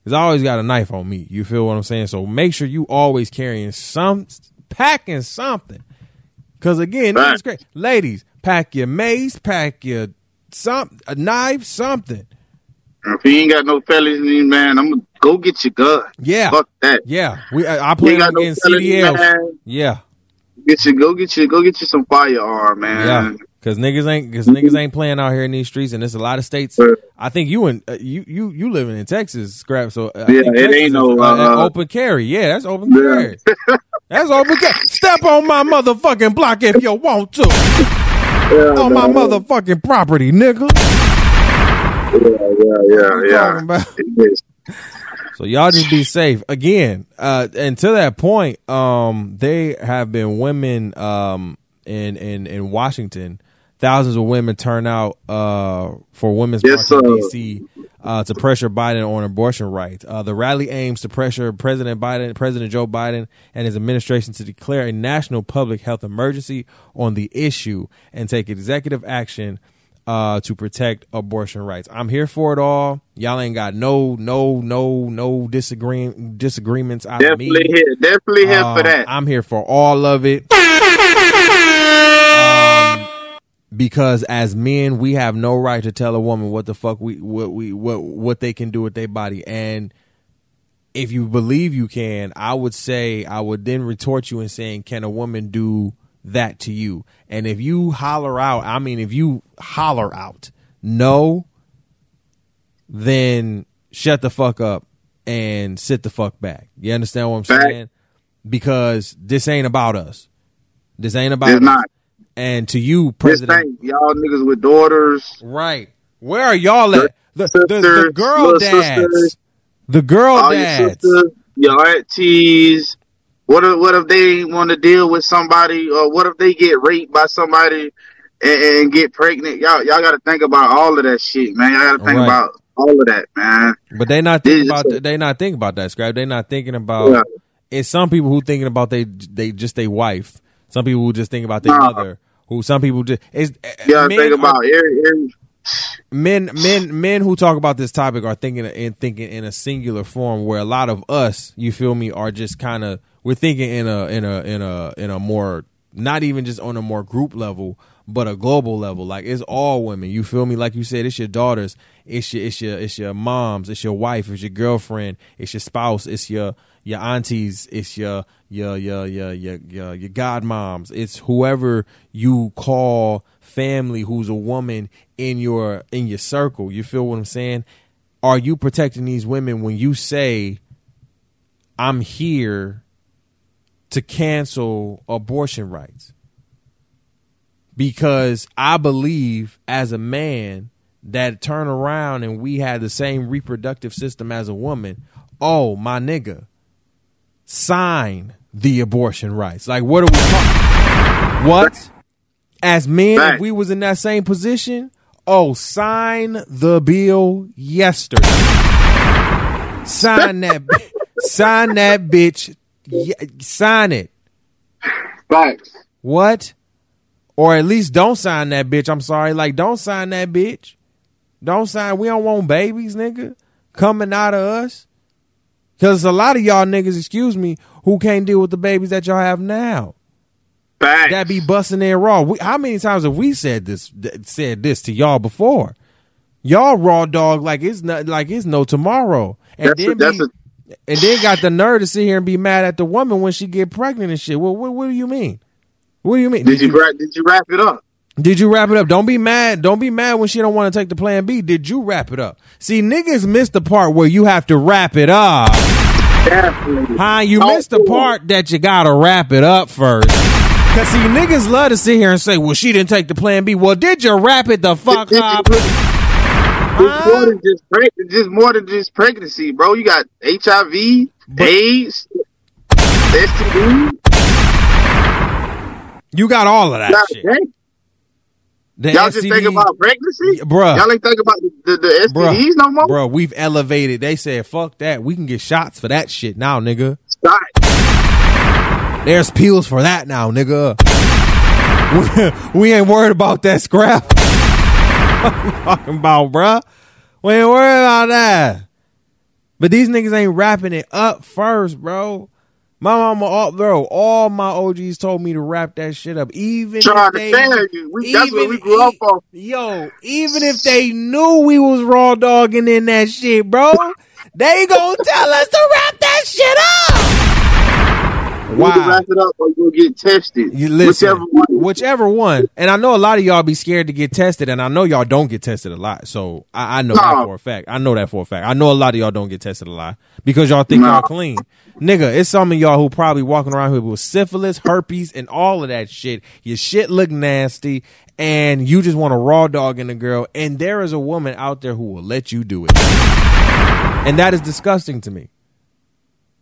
Cause I always got a knife on me. You feel what I'm saying? So make sure you always carrying some, packing something. Cause again, right. it's great. Ladies, pack your mace, pack your some a knife, something. If you ain't got no felonies, man, I'm gonna go get your gun. Yeah, fuck that. Yeah, we I, I play on no CDL. Yeah, get you go get you go get you some firearm, man. Yeah. Cause niggas ain't, cause niggas ain't playing out here in these streets, and there's a lot of states. I think you and uh, you you you living in Texas, scrap. So uh, yeah, it Texas ain't no uh, uh, open carry. Yeah, that's open yeah. carry. that's open carry. Step on my motherfucking block if you want to. Yeah, on man. my motherfucking property, nigga yeah, yeah, yeah. So y'all just be safe. Again, uh, and to that point, um, they have been women um, in in in Washington. Thousands of women turn out uh, for Women's yes, March in D.C. Uh, to pressure Biden on abortion rights. Uh, the rally aims to pressure President Biden, President Joe Biden, and his administration to declare a national public health emergency on the issue and take executive action uh, to protect abortion rights. I'm here for it all. Y'all ain't got no, no, no, no disagreement disagreements out definitely of me. Here, definitely here for that. I'm here for all of it. because as men, we have no right to tell a woman what the fuck we what we what what they can do with their body. And if you believe you can, I would say I would then retort you in saying, can a woman do that to you. And if you holler out, I mean, if you holler out no, then shut the fuck up and sit the fuck back. You understand what I'm saying? Because this ain't about us. This ain't about it's us. Not. And to you, President, y'all niggas with daughters, right? Where are y'all at? The, sisters, the, the girl dads, sisters, the girl dads, your, sisters, your aunties, what if what if they want to deal with somebody, or what if they get raped by somebody and, and get pregnant? Y'all y'all got to think about all of that shit, man. Y'all got to think right. about all of that, man. But they not thinking about a, they not thinking about that, scrap. They not thinking about. Yeah. It's some people who thinking about they they just their wife. Some people who just think about their nah. mother. Who some people just it's yeah. Think about every men men men who talk about this topic are thinking and thinking in a singular form where a lot of us you feel me are just kind of we're thinking in a in a in a in a more not even just on a more group level, but a global level. Like it's all women. You feel me? Like you said, it's your daughters, it's your it's your it's your moms, it's your wife, it's your girlfriend, it's your spouse, it's your your aunties, it's your your your your your your, your godmoms, it's whoever you call family who's a woman in your in your circle. You feel what I'm saying? Are you protecting these women when you say I'm here to cancel abortion rights? Because I believe as a man that turn around and we had the same reproductive system as a woman, oh my nigga, sign the abortion rights. Like what are we talking? What? As men, if we was in that same position, oh, sign the bill yesterday. sign that, sign that bitch. sign it. Facts. What? Or at least don't sign that bitch. I'm sorry. Like, don't sign that bitch. Don't sign. We don't want babies, nigga, coming out of us. Because a lot of y'all niggas, excuse me, who can't deal with the babies that y'all have now. Facts. That be busting their raw. We, how many times have we said this? Said this to y'all before? Y'all raw dog like it's not like it's no tomorrow, and that's then a, be, a, and then got the nerve to sit here and be mad at the woman when she get pregnant and shit. Well, what, what do you mean? What do you mean? Did, did you, you did you wrap it up? Did you wrap it up? Don't be mad. Don't be mad when she don't want to take the plan B. Did you wrap it up? See, niggas missed the part where you have to wrap it up. Definitely. Huh? You oh, missed the part that you gotta wrap it up first. Cause see, niggas love to sit here and say, "Well, she didn't take the plan B." Well, did you wrap it the fuck up? It's more than just just more than just pregnancy, bro. You got HIV, but, AIDS, STD. You got all of that shit. The y'all STD, just think about pregnancy, bro. Y'all ain't think about the, the, STDs bruh, no more, bro. We've elevated. They said, "Fuck that." We can get shots for that shit now, nigga. Stop. There's pills for that now, nigga. We, we ain't worried about that scrap. what you talking about, bruh? We ain't worried about that. But these niggas ain't wrapping it up first, bro. My mama, all, bro, all my OGs told me to wrap that shit up. Even Trying if they, to you. We, that's what we grew up on. Yo, even if they knew we was raw dogging in that shit, bro, they gonna tell us to wrap that shit up. Why? wrap it up or you'll get tested. You listen, whichever one. whichever one. And I know a lot of y'all be scared to get tested, and I know y'all don't get tested a lot. So I, I know no. that for a fact. I know that for a fact. I know a lot of y'all don't get tested a lot because y'all think no. y'all clean. Nigga, it's some of y'all who probably walking around here with syphilis, herpes, and all of that shit. Your shit look nasty, and you just want a raw dog in a girl, and there is a woman out there who will let you do it. And that is disgusting to me.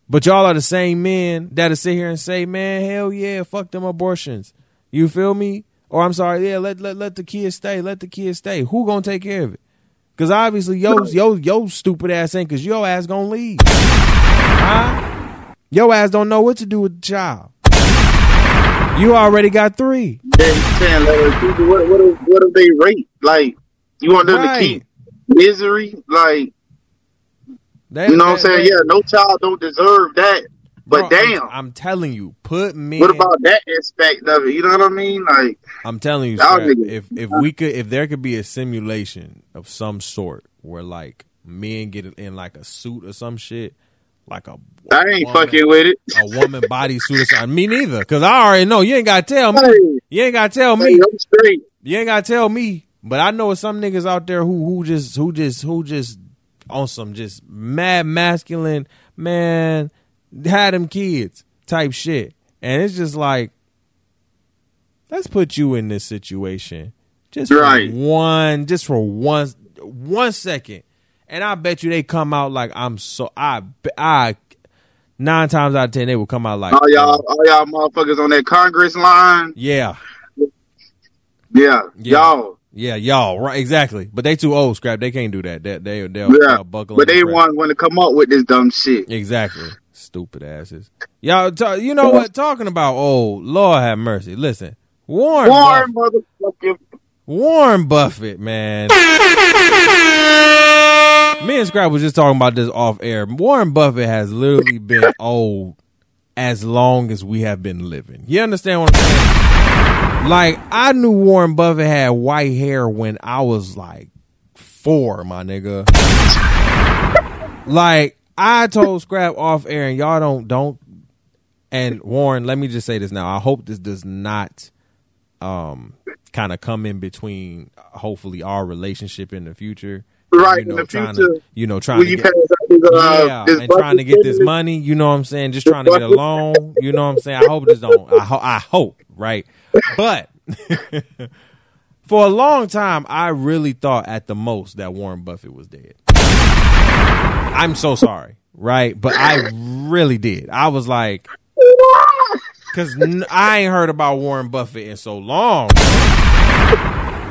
But y'all are the same men that'll sit here and say, man, hell yeah, fuck them abortions. You feel me? Or I'm sorry, yeah, let let let the kids stay, let the kids stay. Who gonna take care of it? Cause obviously yo yo yo stupid ass ain't cause your ass gonna leave. Huh? Your ass don't know what to do with the child. You already got three. Saying, what, what, what do they rate? Like, you want them right. to keep misery? Like, that, you know that, what I'm saying? That, yeah, no child don't deserve that. But bro, damn, I'm, I'm, telling you, put me. What about that aspect of it? You know what I mean? Like, I'm telling you, Scrap, if if we could, if there could be a simulation of some sort where like men get in like a suit or some shit, like a I ain't woman, fucking with it. a woman bodysuit or something. Me neither, because I already know you ain't gotta tell me. Hey, you ain't gotta tell me. Hey, I'm straight. You ain't gotta tell me. But I know some niggas out there who who just who just who just on some just mad masculine man had them kids type shit. And it's just like let's put you in this situation. Just right. for one just for one one second. And I bet you they come out like I'm so I I nine times out of ten they will come out like all y'all all y'all motherfuckers on that Congress line. Yeah. Yeah. yeah. Y'all yeah, y'all right, exactly. But they too old, scrap. They can't do that. They they they'll, yeah. they'll buckle. But they want want to come up with this dumb shit. Exactly. Stupid asses. Y'all, t- you know what? Talking about old, Lord have mercy. Listen, Warren, Warren Buffett. Warren Buffett, man. Me and Scrap was just talking about this off air. Warren Buffett has literally been old as long as we have been living. You understand what I'm saying? Like I knew Warren Buffett had white hair when I was like four, my nigga. like I told Scrap off air, and y'all don't don't. And Warren, let me just say this now. I hope this does not um kind of come in between. Hopefully, our relationship in the future right you know, in the trying future. to, you know, trying to get, his, uh, yeah, his and trying to get this money. You know what I'm saying? Just trying to get a loan. You know what I'm saying? I hope this don't. I, ho- I hope right, but for a long time, I really thought at the most that Warren Buffett was dead. I'm so sorry, right? But I really did. I was like, because I ain't heard about Warren Buffett in so long.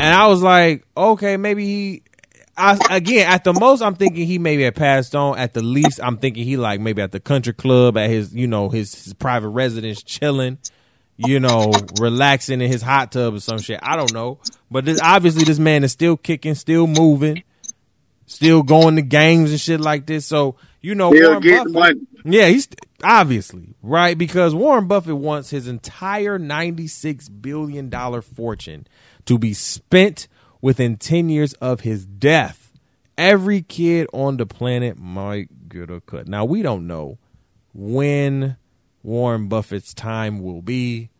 And I was like, okay, maybe he. I, again, at the most, I'm thinking he maybe had passed on. At the least, I'm thinking he like maybe at the country club at his, you know, his, his private residence, chilling, you know, relaxing in his hot tub or some shit. I don't know, but this, obviously, this man is still kicking, still moving, still going to games and shit like this. So you know, Warren Buffett, money. yeah, he's obviously right because Warren Buffett wants his entire ninety-six billion dollar fortune to be spent within ten years of his death. Every kid on the planet might get a cut. Now we don't know when Warren Buffett's time will be.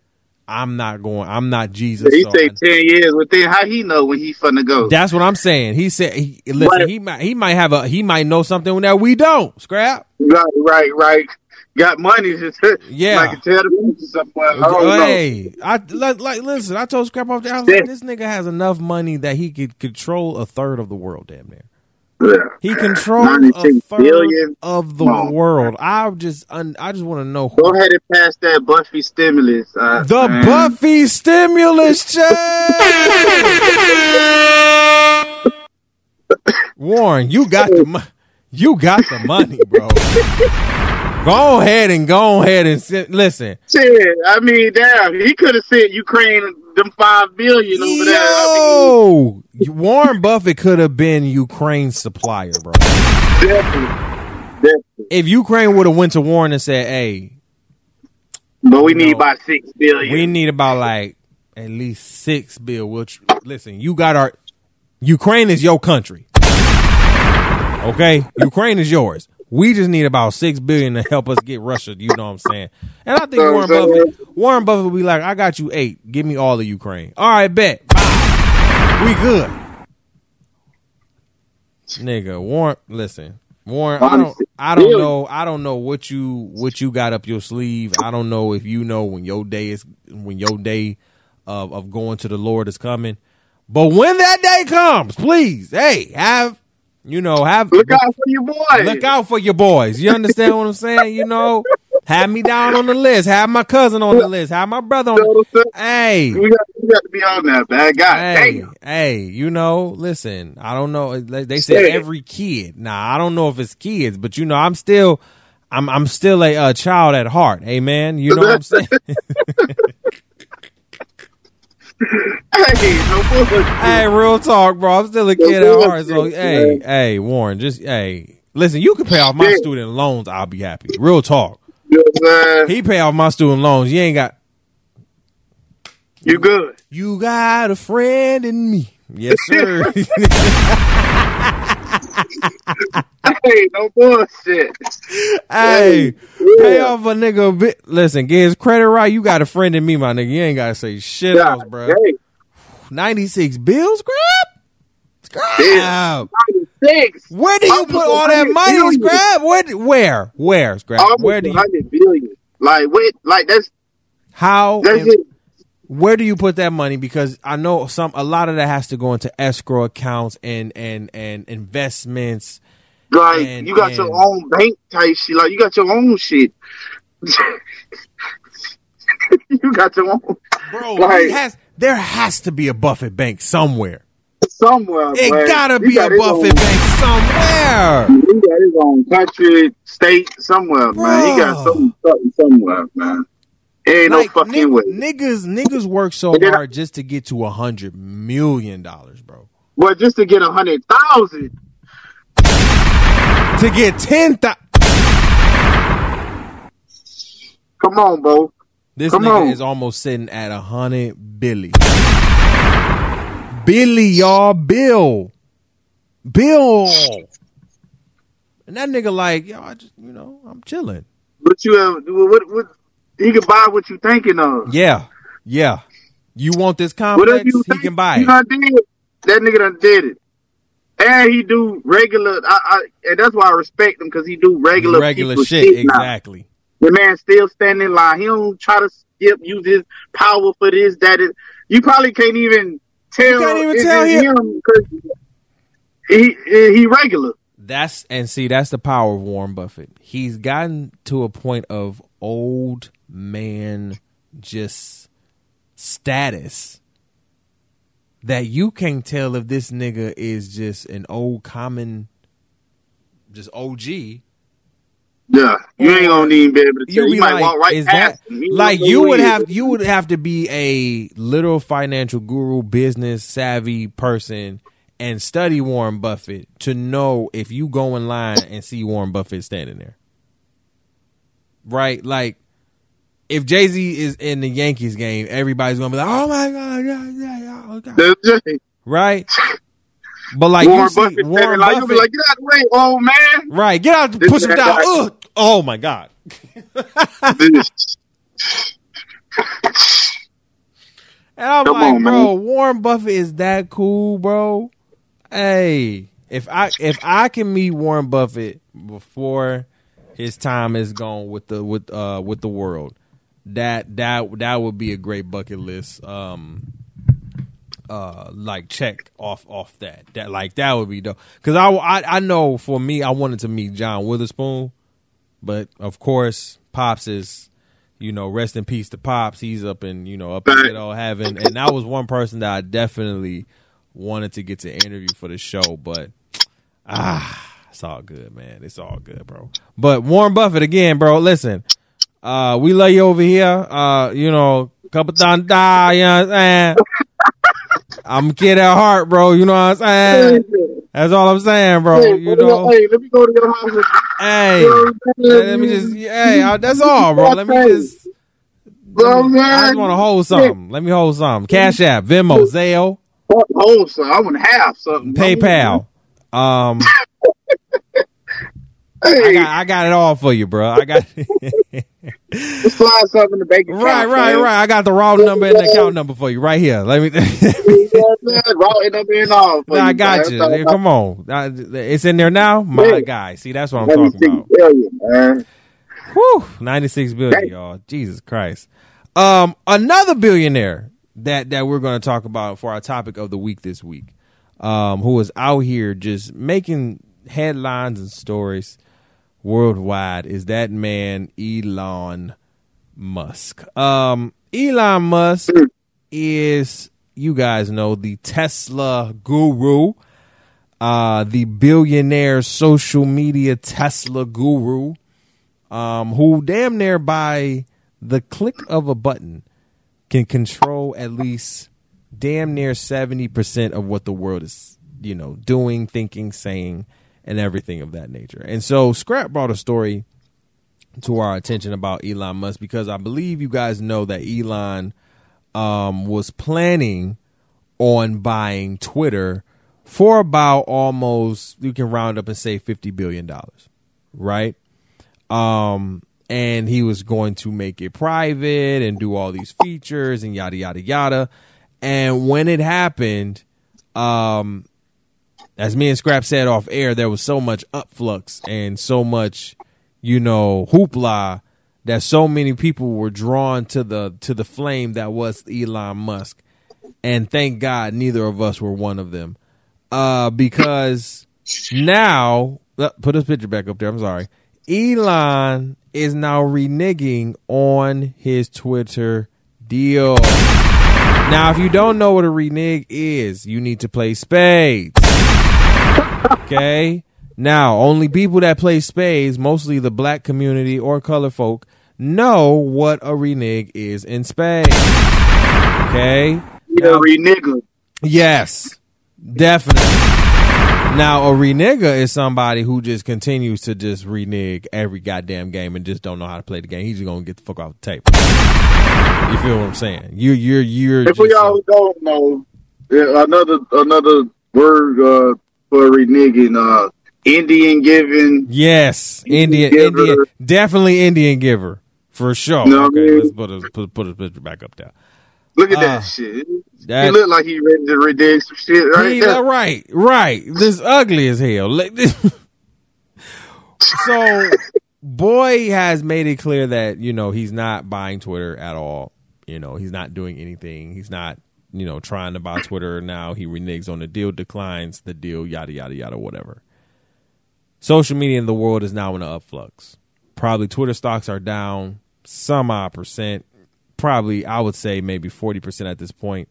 I'm not going. I'm not Jesus. He say ten years. within. how he know when he finna go? that's what I'm saying. He said, he, "Listen, Right. he might, he might have a, he might know something that we don't." Scrap. Right, right, right. Got money. Yeah. Like tell the somewhere. I don't know. Hey, I like, like listen. I told Scrap off there. I was like, this nigga has enough money that he could control a third of the world. Damn near. Yeah. He controls a third billion. of the Oh. world. I just, I just want to know Go ahead and pass that Buffy stimulus. Uh, The man. Buffy stimulus check. Warren, you got the mo- you got the money, bro. go ahead and go ahead and sit, listen. Shit, I mean, damn, he could have sent Ukraine them five billion over there. I Yo, Warren Buffett could have been Ukraine's supplier, bro. definitely, definitely. If Ukraine would have went to Warren and said, "Hey, But we need about six billion. we need about like at least six bill," which listen, you got our Ukraine is your country. Okay, Ukraine is yours. We just need about six billion to help us get Russia. You know what I'm saying? And I think So- Warren Buffett, Warren Buffett would be like, "I got you eight. Give me all of Ukraine. All right, bet. Bye. We good." Nigga, Warren, listen, Warren, I don't, I don't know, I don't know what you, what you got up your sleeve. I don't know if you know when your day is, when your day of of going to the Lord is coming. But when that day comes, please, hey, have you know, have Look out for your boy. look out for your boys. You understand what I'm saying? You know, have me down on the list. Have my cousin on the list. Have my brother on. The, hey, We got, we got to be on that, bad guy. Hey, damn. hey, you know, listen, I don't know. They said every kid. Nah, I don't know if it's kids, but you know, I'm still, I'm I'm still a, uh child at heart. Amen. You know what I'm saying? Hey, no hey, real talk, bro. I'm still a kid at heart. So, hey, hey, Warren, just hey, listen. You can pay off my student loans. I'll be happy. Real talk. You know what I'm saying? He pay off my student loans. You ain't got. You good. You got a friend in me. Yes, sir. Hey, no bullshit. Hey, Yeah. pay off a nigga a bit. Listen, get his credit right. You got a friend in me, my nigga. You ain't gotta say shit else, God, bro. Hey, Ninety six bills, scrap, scrap. Yeah. six. Where do you put all that money, billion. scrap? Where, where, where, scrap? Almost Where do you? 100 billion. Like, wait, like that's How? that's and. Where do you put that money? Because I know some. A lot of that has to go into escrow accounts and and and investments. Like And- you got and- your own bank type shit. Like you got your own shit. you got your own Bro, Like- has. There has to be a Buffett Bank somewhere. somewhere. It man. gotta be a got his Buffett own- Bank somewhere. He got his own country, state, somewhere, man. He got Bro. some something somewhere, man. Ain't Like, no fucking nig- way. niggas, niggas work so then I- hard just to get to a hundred million dollars, bro. Well, just to get a hundred thousand, To get ten thousand. Come on, bro. This Come nigga on. is almost sitting at a hundred Billy. Billy, y'all, Bill, Bill, and that nigga like, yo, I just, you know, I'm chilling. But you have what? What? He can buy what you thinking of. Yeah, yeah. You want this complex? you He think can buy it. that nigga done did it. And he do regular, I, I, and that's why I respect him because he do regular, Regular people shit, exactly. The man still standing in line. He don't try to skip, use his power for this, that. Is, you probably can't even tell. You can't even it's- tell it's him. 'cause he he regular. That's and see that's the power of Warren Buffett. He's gotten to a point of old man just status that you can't tell if this nigga is just an old common just OG. Yeah, you ain't gonna even be able to tell. You You, might like, walk right past that. You like you would have you would have to be a literal financial guru, business savvy person and study Warren Buffett to know if you go in line and see Warren Buffett standing there. Right? Like if Jay Z is in the Yankees game, everybody's gonna be like, "Oh my god, yeah, yeah, oh god." Right?" But like Warren you see, Buffett Warren like, Buffett, like, get out of the way, old man. right? Get out, This push him down. Ugh. Oh my god! And I'm Come like, on, bro, Warren Buffett is that cool, bro. Hey, if I if I can meet Warren Buffett before his time is gone with the with uh with the world, that that that would be a great bucket list. Um, uh, like check off off that that like that would be dope. Because I, I I know for me, I wanted to meet John Witherspoon, but of course, Pops is you know, rest in peace to Pops. He's up in, you know, up in good old heaven. And that was one person that I definitely wanted to get to interview for the show, but ah, it's all good, man. It's all good, bro. But Warren Buffett again, bro, listen. Uh we love you over here. Uh, you know, couple times die, you know what I'm saying? I'm a kid at heart, bro. You know what I'm saying? That's all I'm saying, bro. Hey, You let me go- know, hey, let me go to your house. hey. You know what I'm saying? Let me just, hey, uh, that's all, bro. Let me just, Bro, man. I'm just want to hold something. Let me hold something. Cash App, Venmo, Zelle, Hold some. I want to have something. PayPal. Um, I got, I got it all for you, bro. I got, just slide something in the bank account. right, right, man. right. I got the raw number and the account number for you right here. Let me. You know what I'm? Raw being all. Nah, I got you. Yeah, Come on, it's in there now, my Yeah. guy. See, that's what I'm talking about. Man. Whew, 96 billion, Hey. y'all. Jesus Christ. Um, another billionaire that, that we're going to talk about for our topic of the week this week, um, who is out here just making headlines and stories worldwide is that man, Elon Musk. Um, Elon Musk is, you guys know, the Tesla guru, uh, the billionaire social media Tesla guru um, who damn near by the click of a button can control at least damn near 70% of what the world is, you know, doing, thinking, saying, and everything of that nature. And so Scrap brought a story to our attention about Elon Musk because I believe you guys know that Elon um, was planning on buying Twitter for about almost, you can round up and say $50 billion, right? um and he was going to make it private and do all these features and yada yada yada and when it happened um as me and scrap said off air there was so much upflux and so much you know hoopla that so many people were drawn to the to the flame that was Elon Musk and thank God neither of us were one of them uh because now uh, put this picture back up there I'm sorry Elon is now reneging on his Twitter deal. Now, if you don't know what a renege is, you need to play spades. Okay? Now, only people that play spades, mostly the black community or color folk, know what a renege is in spades. Okay? You know, re nigga. Yes, definitely. Now a renegger is somebody who just continues to just renege every goddamn game and just don't know how to play the game. He's just gonna get the fuck off the tape. You feel what I'm saying? You're you're you're. If we all don't know, yeah, another another word uh, for reneging, uh, Indian giving. Yes, Indian Indian, Indian definitely Indian giver for sure. Okay, I mean? let's put a put, put a picture back up there. Look at uh, that shit. That, he looked like he ready to renege some shit. Right, he, right, right. This ugly as hell. so, boy has made it clear that you know he's not buying Twitter at all. You know, he's not doing anything. He's not you know trying to buy Twitter now. He reneges on the deal, declines the deal, yada yada yada, whatever. Social media in the world is now in an upflux. Probably Twitter stocks are down some odd percent probably I would say maybe 40% at this point.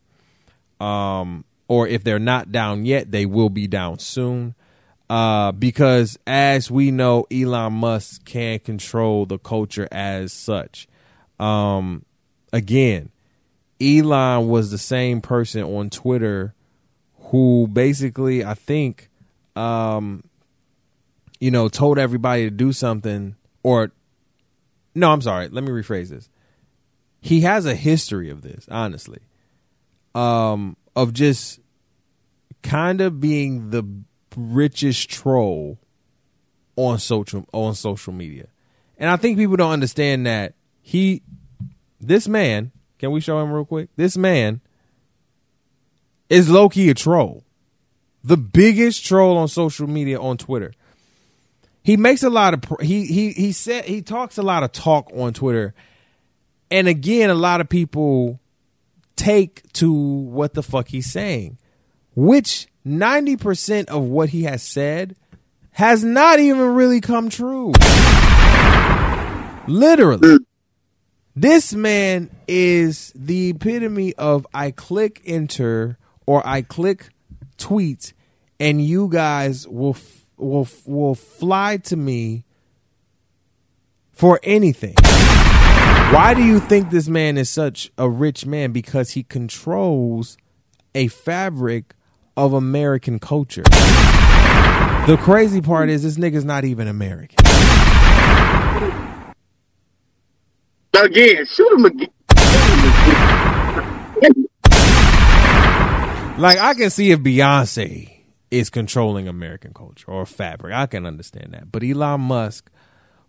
Um, or if they're not down yet, they will be down soon. Uh, because as we know, Elon Musk can control the culture as such. Um, again, Elon was the same person on Twitter who basically, I think, um, you know, told everybody to do something or no, I'm sorry. Let me rephrase this he has a history of this, honestly, um, of just kind of being the richest troll on social on social media, and I think people don't understand that he, this man, can we show him real quick? This man is Loki a troll, the biggest troll on social media on Twitter. He makes a lot of he he he said he talks a lot of talk on Twitter and again, a lot of people take to what the fuck he's saying, which 90% of what he has said has not even really come true. Literally. Hmm. This man is the epitome of I click enter or I click tweet and you guys will will will fly to me for anything. Why do you think this man is such a rich man? Because he controls a fabric of American culture. The crazy part is this nigga's not even American. Again, shoot him again. like I can see if Beyonce is controlling American culture or fabric. I can understand that. But Elon Musk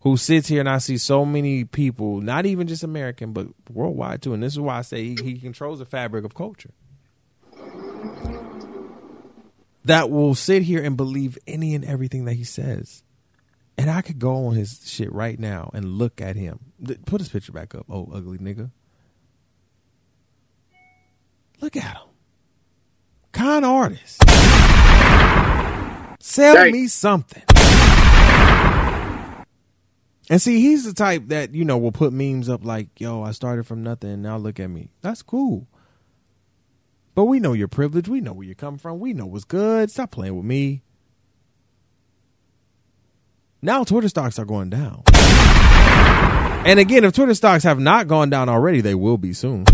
who sits here and I see so many people, not even just American, but worldwide too. And this is why I say he, he controls the fabric of culture. That will sit here and believe any and everything that he says. And I could go on his shit right now and look at him. Put his picture back up, oh ugly nigga. Look at him. Con artist. Sell me something. And see, he's the type that, you know, will put memes up like, yo, I started from nothing and now look at me. That's cool. But we know your privilege. We know where you come from. We know what's good. Stop playing with me. Now Twitter stocks are going down. And again, if Twitter stocks have not gone down already, they will be soon.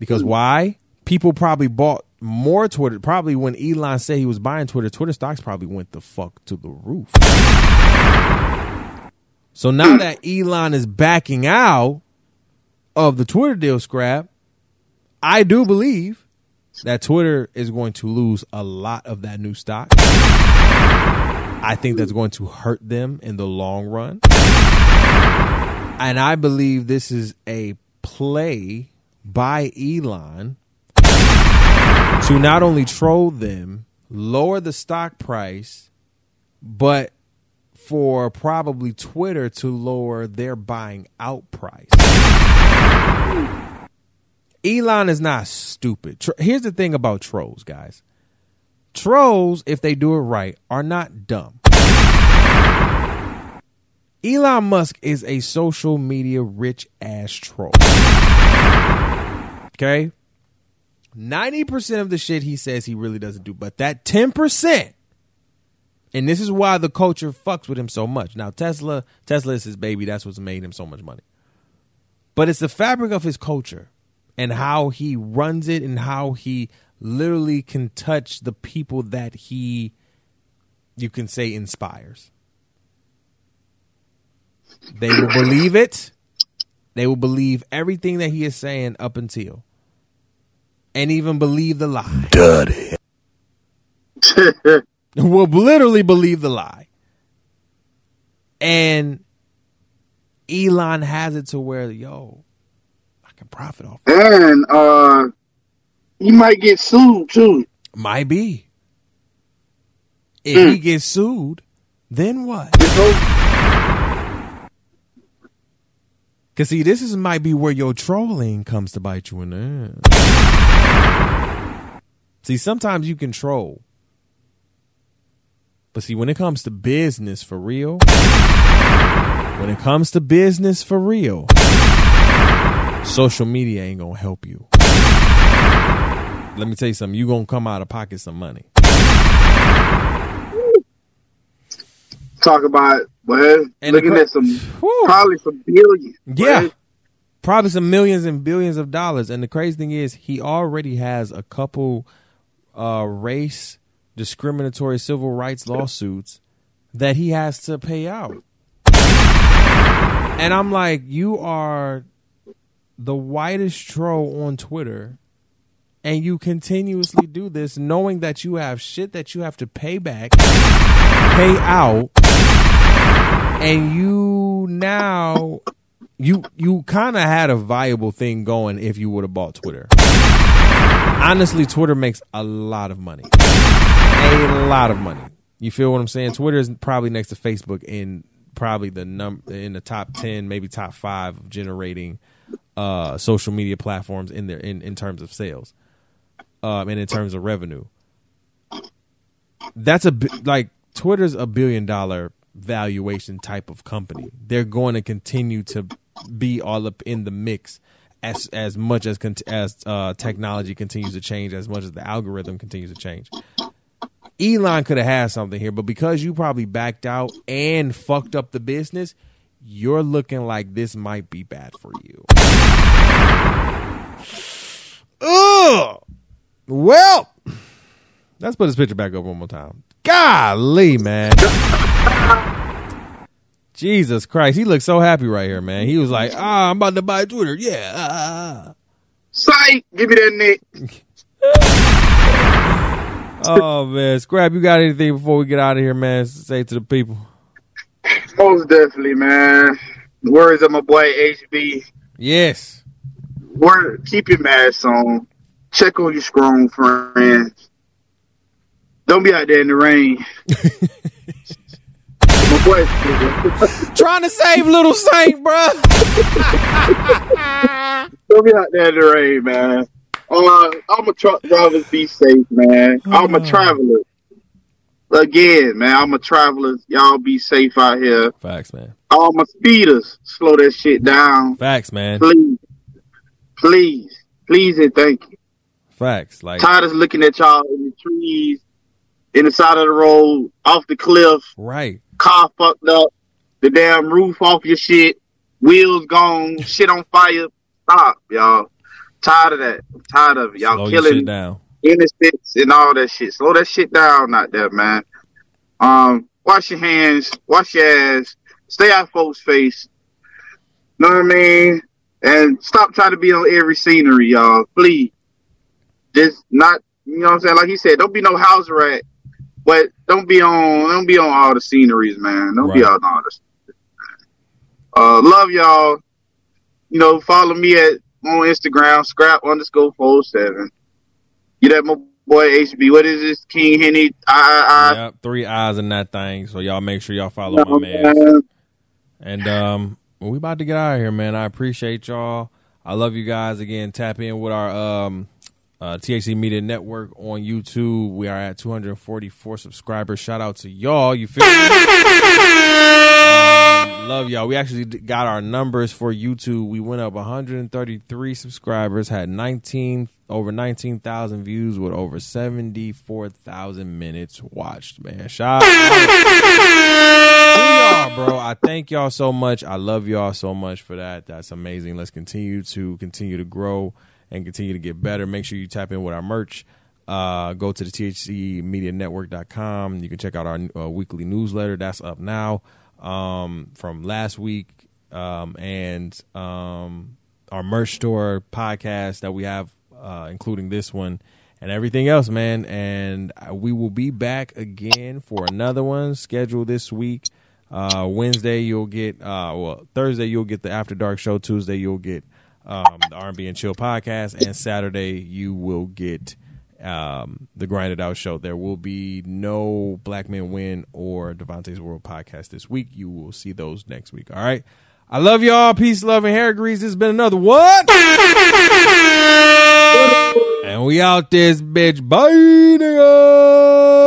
Because why? People probably bought more Twitter. Probably when Elon said he was buying Twitter, Twitter stocks probably went the fuck to the roof. So now mm. that Elon is backing out of the Twitter deal scrap, I do believe that Twitter is going to lose a lot of that new stock. I think that's going to hurt them in the long run. And I believe this is a play by Elon to not only troll them, lower the stock price, but for probably Twitter to lower their buying out price. Elon is not stupid. Here's the thing about trolls, guys. Trolls, if they do it right, are not dumb. Elon Musk is a social media rich ass troll. Okay? 90% of the shit he says he really doesn't do, but that 10% and this is why the culture fucks with him so much. Now Tesla, Tesla is his baby. That's what's made him so much money. But it's the fabric of his culture and how he runs it and how he literally can touch the people that he, you can say, inspires. They will believe it. They will believe everything that he is saying up until, and even believe the lie. Dirty. will literally believe the lie. And Elon has it to where, yo, I can profit off. And uh, he might get sued too. Might be. If mm. he gets sued, then what? Cause see, this is might be where your trolling comes to bite you in the ass. See, sometimes you can troll. But see, when it comes to business for real, when it comes to business for real, social media ain't gonna help you. Let me tell you something, you gonna come out of pocket some money. Talk about well, and looking at some whew. probably some billions. Yeah. Right? Probably some millions and billions of dollars. And the crazy thing is he already has a couple uh, race discriminatory civil rights lawsuits that he has to pay out. And I'm like, you are the whitest troll on Twitter and you continuously do this knowing that you have shit that you have to pay back, pay out, and you now you you kind of had a viable thing going if you would have bought Twitter. Honestly, Twitter makes a lot of money. A lot of money. You feel what I'm saying? Twitter is probably next to Facebook in probably the num in the top 10, maybe top 5 of generating uh, social media platforms in there in, in terms of sales. Um, and in terms of revenue. That's a like Twitter's a billion dollar valuation type of company. They're going to continue to be all up in the mix as as much as as uh, technology continues to change, as much as the algorithm continues to change. Elon could have had something here, but because you probably backed out and fucked up the business, you're looking like this might be bad for you. Ugh. Well, let's put this picture back up one more time. Golly, man. Jesus Christ, he looks so happy right here, man. He was like, "Ah, I'm about to buy Twitter." Yeah. Ah, ah, ah. Psych, give me that Nick. oh man, Scrap, you got anything before we get out of here, man? Say to the people. Most definitely, man. Words of my boy HD. Yes. Word, keep your mask on. Check on your strong friends. Don't be out there in the rain. My boy, Trying to save little Saint, bro. Don't be out there in the rain, man. Uh, I'm a truck driver. Be safe, man. I'm a oh. traveler. Again, man, I'm a traveler. Y'all be safe out here. Facts, man. All my speeders, slow that shit down. Facts, man. Please, please, please, and thank you. Facts, like tired of looking at y'all in the trees, in the side of the road, off the cliff. Right. Car fucked up. The damn roof off your shit. Wheels gone. shit on fire. Stop, y'all. Tired of that. I'm tired of it. Y'all Slow killing down. innocents and all that shit. Slow that shit down out there, man. Um, wash your hands, wash your ass, stay out folks' face. Know what I mean? And stop trying to be on every scenery, y'all. Please. Just not you know what I'm saying? Like he said, don't be no house rat. But don't be on don't be on all the sceneries, man. Don't right. be on all this. Uh, love y'all. You know, follow me at on Instagram, scrap underscore four seven. Get at my boy HD. What is this? King Henny. I, I, yep, three eyes in that thing. So y'all make sure y'all follow my man. man. And um, we about to get out of here, man. I appreciate y'all. I love you guys again. Tap in with our um uh, THC Media Network on YouTube. We are at 244 subscribers. Shout out to y'all. You feel me? Um, love y'all. We actually got our numbers for YouTube. We went up 133 subscribers, had 19 over 19,000 views with over 74,000 minutes watched. Man, shout out to y'all, bro. I thank y'all so much. I love y'all so much for that. That's amazing. Let's continue to continue to grow and continue to get better. Make sure you tap in with our merch. uh, go to the thc thcmedianetwork.com. You can check out our uh, weekly newsletter. That's up now um, from last week. Um, and um, our merch store podcast that we have, uh, including this one and everything else, man. And we will be back again for another one scheduled this week. Uh, Wednesday you'll get, uh, well, Thursday you'll get the After Dark show. Tuesday you'll get um, the R&B and Chill podcast, and Saturday you will get um, the Grinded Out show. There will be no Black Men Win or Devontae's World podcast this week. You will see those next week. All right. I love y'all. Peace, love, and hair grease. This has been another what? and we out this bitch. Bye, nigga.